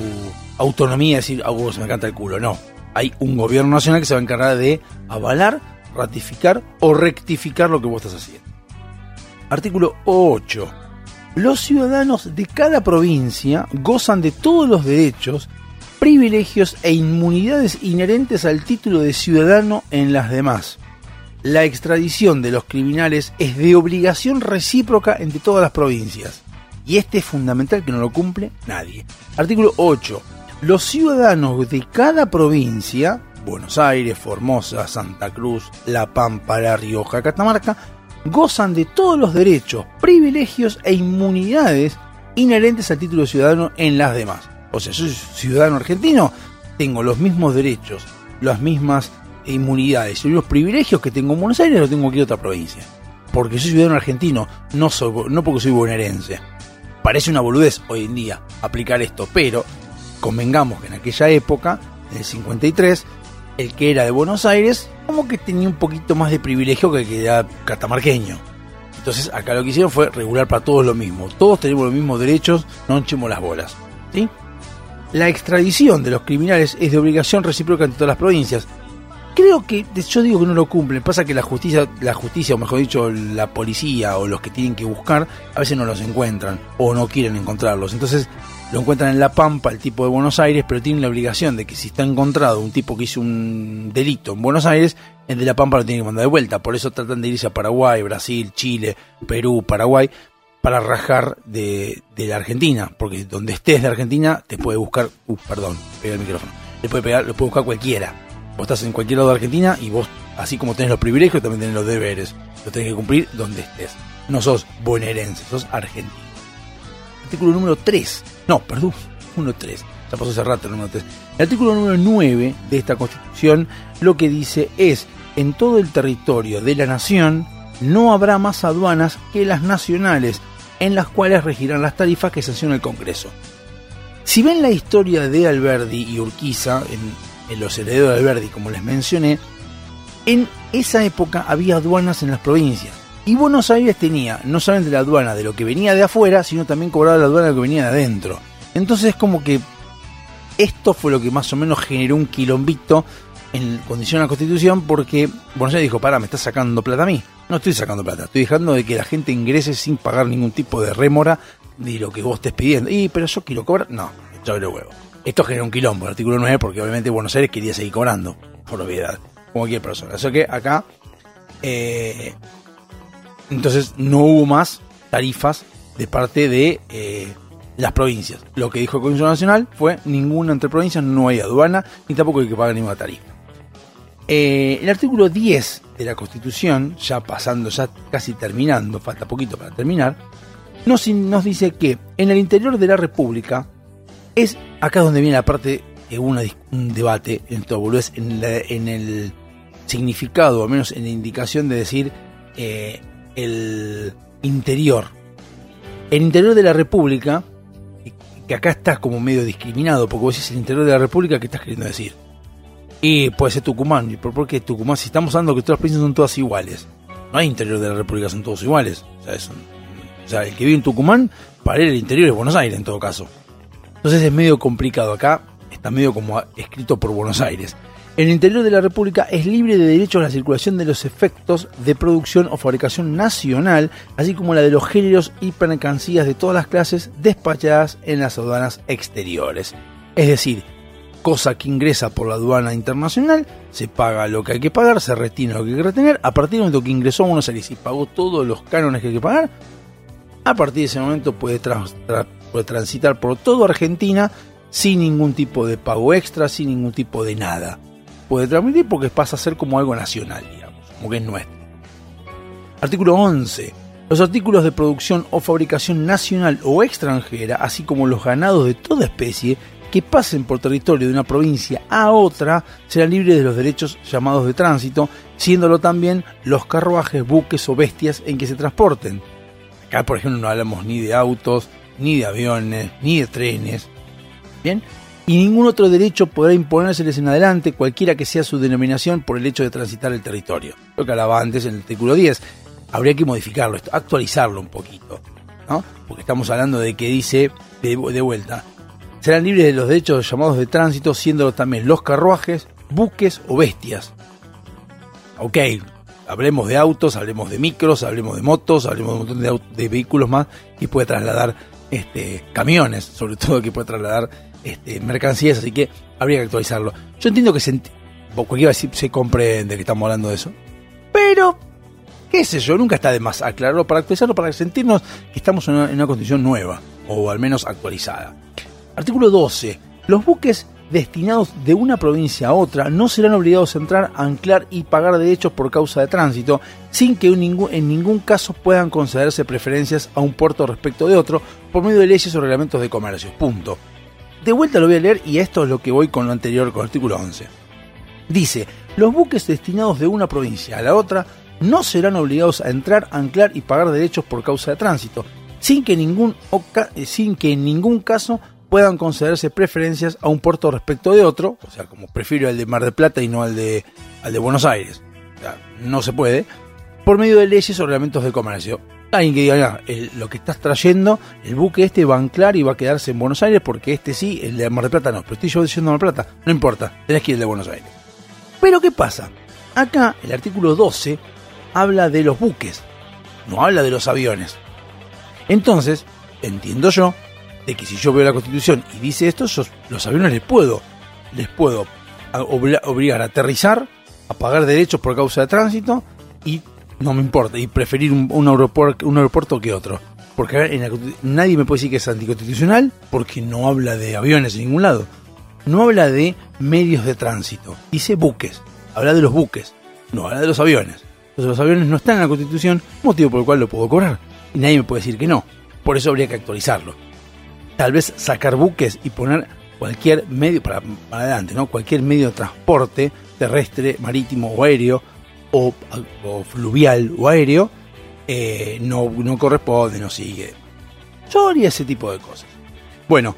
autonomía y decir, a vos me encanta el culo. No. Hay un gobierno nacional que se va a encargar de avalar, ratificar o rectificar lo que vos estás haciendo. Artículo 8. Los ciudadanos de cada provincia gozan de todos los derechos, privilegios e inmunidades inherentes al título de ciudadano en las demás. La extradición de los criminales es de obligación recíproca entre todas las provincias. Y este es fundamental que no lo cumple nadie. Artículo 8. Los ciudadanos de cada provincia, Buenos Aires, Formosa, Santa Cruz, La Pampa, La Rioja, Catamarca, gozan de todos los derechos, privilegios e inmunidades inherentes al título de ciudadano en las demás. O sea, soy ciudadano argentino, tengo los mismos derechos, las mismas inmunidades y los privilegios que tengo en Buenos Aires los tengo aquí en otra provincia. Porque soy ciudadano argentino, no, soy, no porque soy bonaerense. Parece una boludez hoy en día aplicar esto, pero convengamos que en aquella época, en el 53, el que era de Buenos Aires, como que tenía un poquito más de privilegio que el que era catamarqueño. Entonces acá lo que hicieron fue regular para todos lo mismo. Todos tenemos los mismos derechos, no echemos las bolas. ¿sí? La extradición de los criminales es de obligación recíproca entre todas las provincias. Creo que, yo digo que no lo cumplen, pasa que la justicia, la justicia, o mejor dicho, la policía o los que tienen que buscar, a veces no los encuentran o no quieren encontrarlos. Entonces lo encuentran en La Pampa, el tipo de Buenos Aires, pero tienen la obligación de que si está encontrado un tipo que hizo un delito en Buenos Aires, el de La Pampa lo tiene que mandar de vuelta. Por eso tratan de irse a Paraguay, Brasil, Chile, Perú, Paraguay, para rajar de, de la Argentina, porque donde estés de Argentina te puede buscar, uh, perdón, pegué el micrófono, puede pegar, lo puede buscar cualquiera. Vos estás en cualquier lado de Argentina y vos, así como tenés los privilegios, también tenés los deberes. Lo tenés que cumplir donde estés. No sos bonaerense, sos argentino. Artículo número 3. No, perdón, 1.3. Ya pasó hace rato el número 3. El artículo número 9 de esta Constitución lo que dice es, en todo el territorio de la nación no habrá más aduanas que las nacionales, en las cuales regirán las tarifas que sanciona el Congreso. Si ven la historia de Alberdi y Urquiza, en, en los herederos de Alberdi, como les mencioné, en esa época había aduanas en las provincias. Y Buenos Aires tenía no solamente la aduana de lo que venía de afuera, sino también cobraba la aduana de lo que venía de adentro. Entonces es como que esto fue lo que más o menos generó un quilombito en condición a la constitución porque Buenos Aires dijo, para, me estás sacando plata a mí. No estoy sacando plata, estoy dejando de que la gente ingrese sin pagar ningún tipo de rémora de lo que vos estés pidiendo. Y, pero yo quiero cobrar. No, yo el huevo. Esto genera un quilombo, el artículo 9, porque obviamente Buenos Aires quería seguir cobrando, por obviedad, como cualquier persona. Así que acá, eh, entonces no hubo más tarifas de parte de eh, las provincias. Lo que dijo el Consejo Nacional fue ninguna entre provincias, no hay aduana, ni tampoco hay que pagar ninguna tarifa. Eh, el artículo 10 de la Constitución, ya pasando, ya casi terminando, falta poquito para terminar, nos, nos dice que en el interior de la República es acá donde viene la parte de un debate en todo en, la- en el significado, o al menos en la indicación de decir eh, el interior. El interior de la República, que acá está como medio discriminado, porque vos decís el interior de la República, ¿qué estás queriendo decir? Y puede ser Tucumán. ¿Y por qué Tucumán? Si estamos hablando que todas las provincias son todas iguales. No hay interior de la República, son todos iguales. O sea, o sea, el que vive en Tucumán, para él el interior es Buenos Aires en todo caso. Entonces es medio complicado. Acá está medio como escrito por Buenos Aires. El interior de la República es libre de derecho a la circulación de los efectos de producción o fabricación nacional, así como la de los géneros y mercancías de todas las clases despachadas en las aduanas exteriores. Es decir, cosa que ingresa por la aduana internacional, se paga lo que hay que pagar, se retiene lo que hay que retener, a partir del momento que ingresó a Buenos Aires y pagó todos los cánones que hay que pagar, a partir de ese momento puede, puede transitar por toda Argentina sin ningún tipo de pago extra, sin ningún tipo de nada. Puede transmitir porque pasa a ser como algo nacional, digamos, como que es nuestro. Artículo 11. Los artículos de producción o fabricación nacional o extranjera, así como los ganados de toda especie, que pasen por territorio de una provincia a otra, serán libres de los derechos llamados de tránsito, siéndolo también los carruajes, buques o bestias en que se transporten. Acá, por ejemplo, no hablamos ni de autos, ni de aviones, ni de trenes. Bien. Y ningún otro derecho podrá imponérseles en adelante, cualquiera que sea su denominación, por el hecho de transitar el territorio. Lo que hablaba antes en el artículo 10. Habría que modificarlo, actualizarlo un poquito. ¿no? Porque estamos hablando de que dice, de, vuelta, serán libres de los derechos llamados de tránsito, siendo también los carruajes, buques o bestias. Ok, hablemos de autos, hablemos de micros, hablemos de motos, hablemos de un montón de vehículos más que puede trasladar este, camiones, sobre todo que puede trasladar este, mercancías, así que habría que actualizarlo. Yo entiendo que se, cualquiera se, comprende que estamos hablando de eso, pero qué sé yo, nunca está de más aclararlo para actualizarlo, para sentirnos que estamos en una, en constitución nueva, o al menos actualizada. Artículo 12. Los buques destinados de una provincia a otra no serán obligados a entrar, anclar y pagar derechos por causa de tránsito, sin que en ningún caso puedan concederse preferencias a un puerto respecto de otro por medio de leyes o reglamentos de comercio. Punto. De vuelta lo voy a leer y esto es lo que voy con lo anterior, con el artículo 11. Dice, los buques destinados de una provincia a la otra no serán obligados a entrar, anclar y pagar derechos por causa de tránsito, sin que, ningún, eh, sin que en ningún caso puedan concederse preferencias a un puerto respecto de otro, o sea, como prefiero al de Mar del Plata y no al de, al de Buenos Aires. O sea, no se puede, por medio de leyes o reglamentos de comercio. Alguien que diga, "Ah, el- lo que estás trayendo, el buque este va a anclar y va a quedarse en Buenos Aires porque este sí, el de Mar del Plata no, pero estoy yo diciendo Mar del Plata, no importa, tenés que ir de Buenos Aires. Pero ¿qué pasa? Acá el artículo 12 habla de los buques, no habla de los aviones. Entonces, entiendo yo de que si yo veo la constitución y dice esto, los aviones les puedo, les puedo obligar a aterrizar, a pagar derechos por causa de tránsito y no me importa, y preferir un, aeropuerto, que otro. Porque en la nadie me puede decir que es anticonstitucional porque no habla de aviones en ningún lado. no habla de medios de tránsito, dice buques, habla de los buques, no habla de los aviones. Entonces los aviones no están en la Constitución, motivo por el cual lo puedo cobrar. Y nadie me puede decir que no. Por eso habría que actualizarlo. Tal vez sacar buques y poner cualquier medio, para, para adelante, ¿no? Cualquier medio de transporte terrestre, marítimo o aéreo, o, fluvial o aéreo, eh, no, no corresponde, no sigue. Yo ese tipo de cosas. Bueno,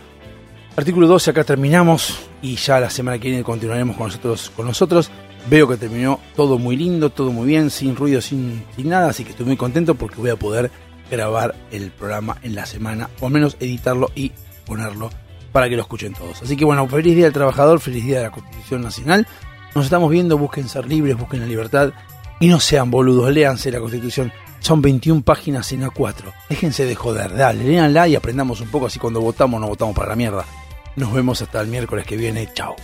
artículo 12, acá terminamos y ya la semana que viene continuaremos con nosotros. Con nosotros. Veo que terminó todo muy lindo, todo muy bien, sin ruido, sin, sin nada, así que estoy muy contento porque voy a poder grabar el programa en la semana, o al menos editarlo y ponerlo para que lo escuchen todos. Así que bueno, feliz día del trabajador, feliz día de la Constitución Nacional. Nos estamos viendo, busquen ser libres, busquen la libertad y no sean boludos, léanse la Constitución. Son 21 páginas en A4. Déjense de joder, dale, léanla y aprendamos un poco así cuando votamos no votamos para la mierda. Nos vemos hasta el miércoles que viene. Chao.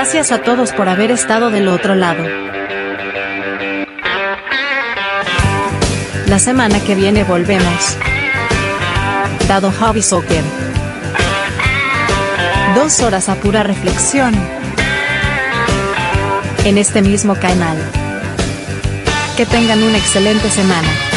Gracias a todos por haber estado del otro lado. La semana que viene volvemos. Dado Hobby Soccer. Dos horas a pura reflexión. En este mismo canal. Que tengan una excelente semana.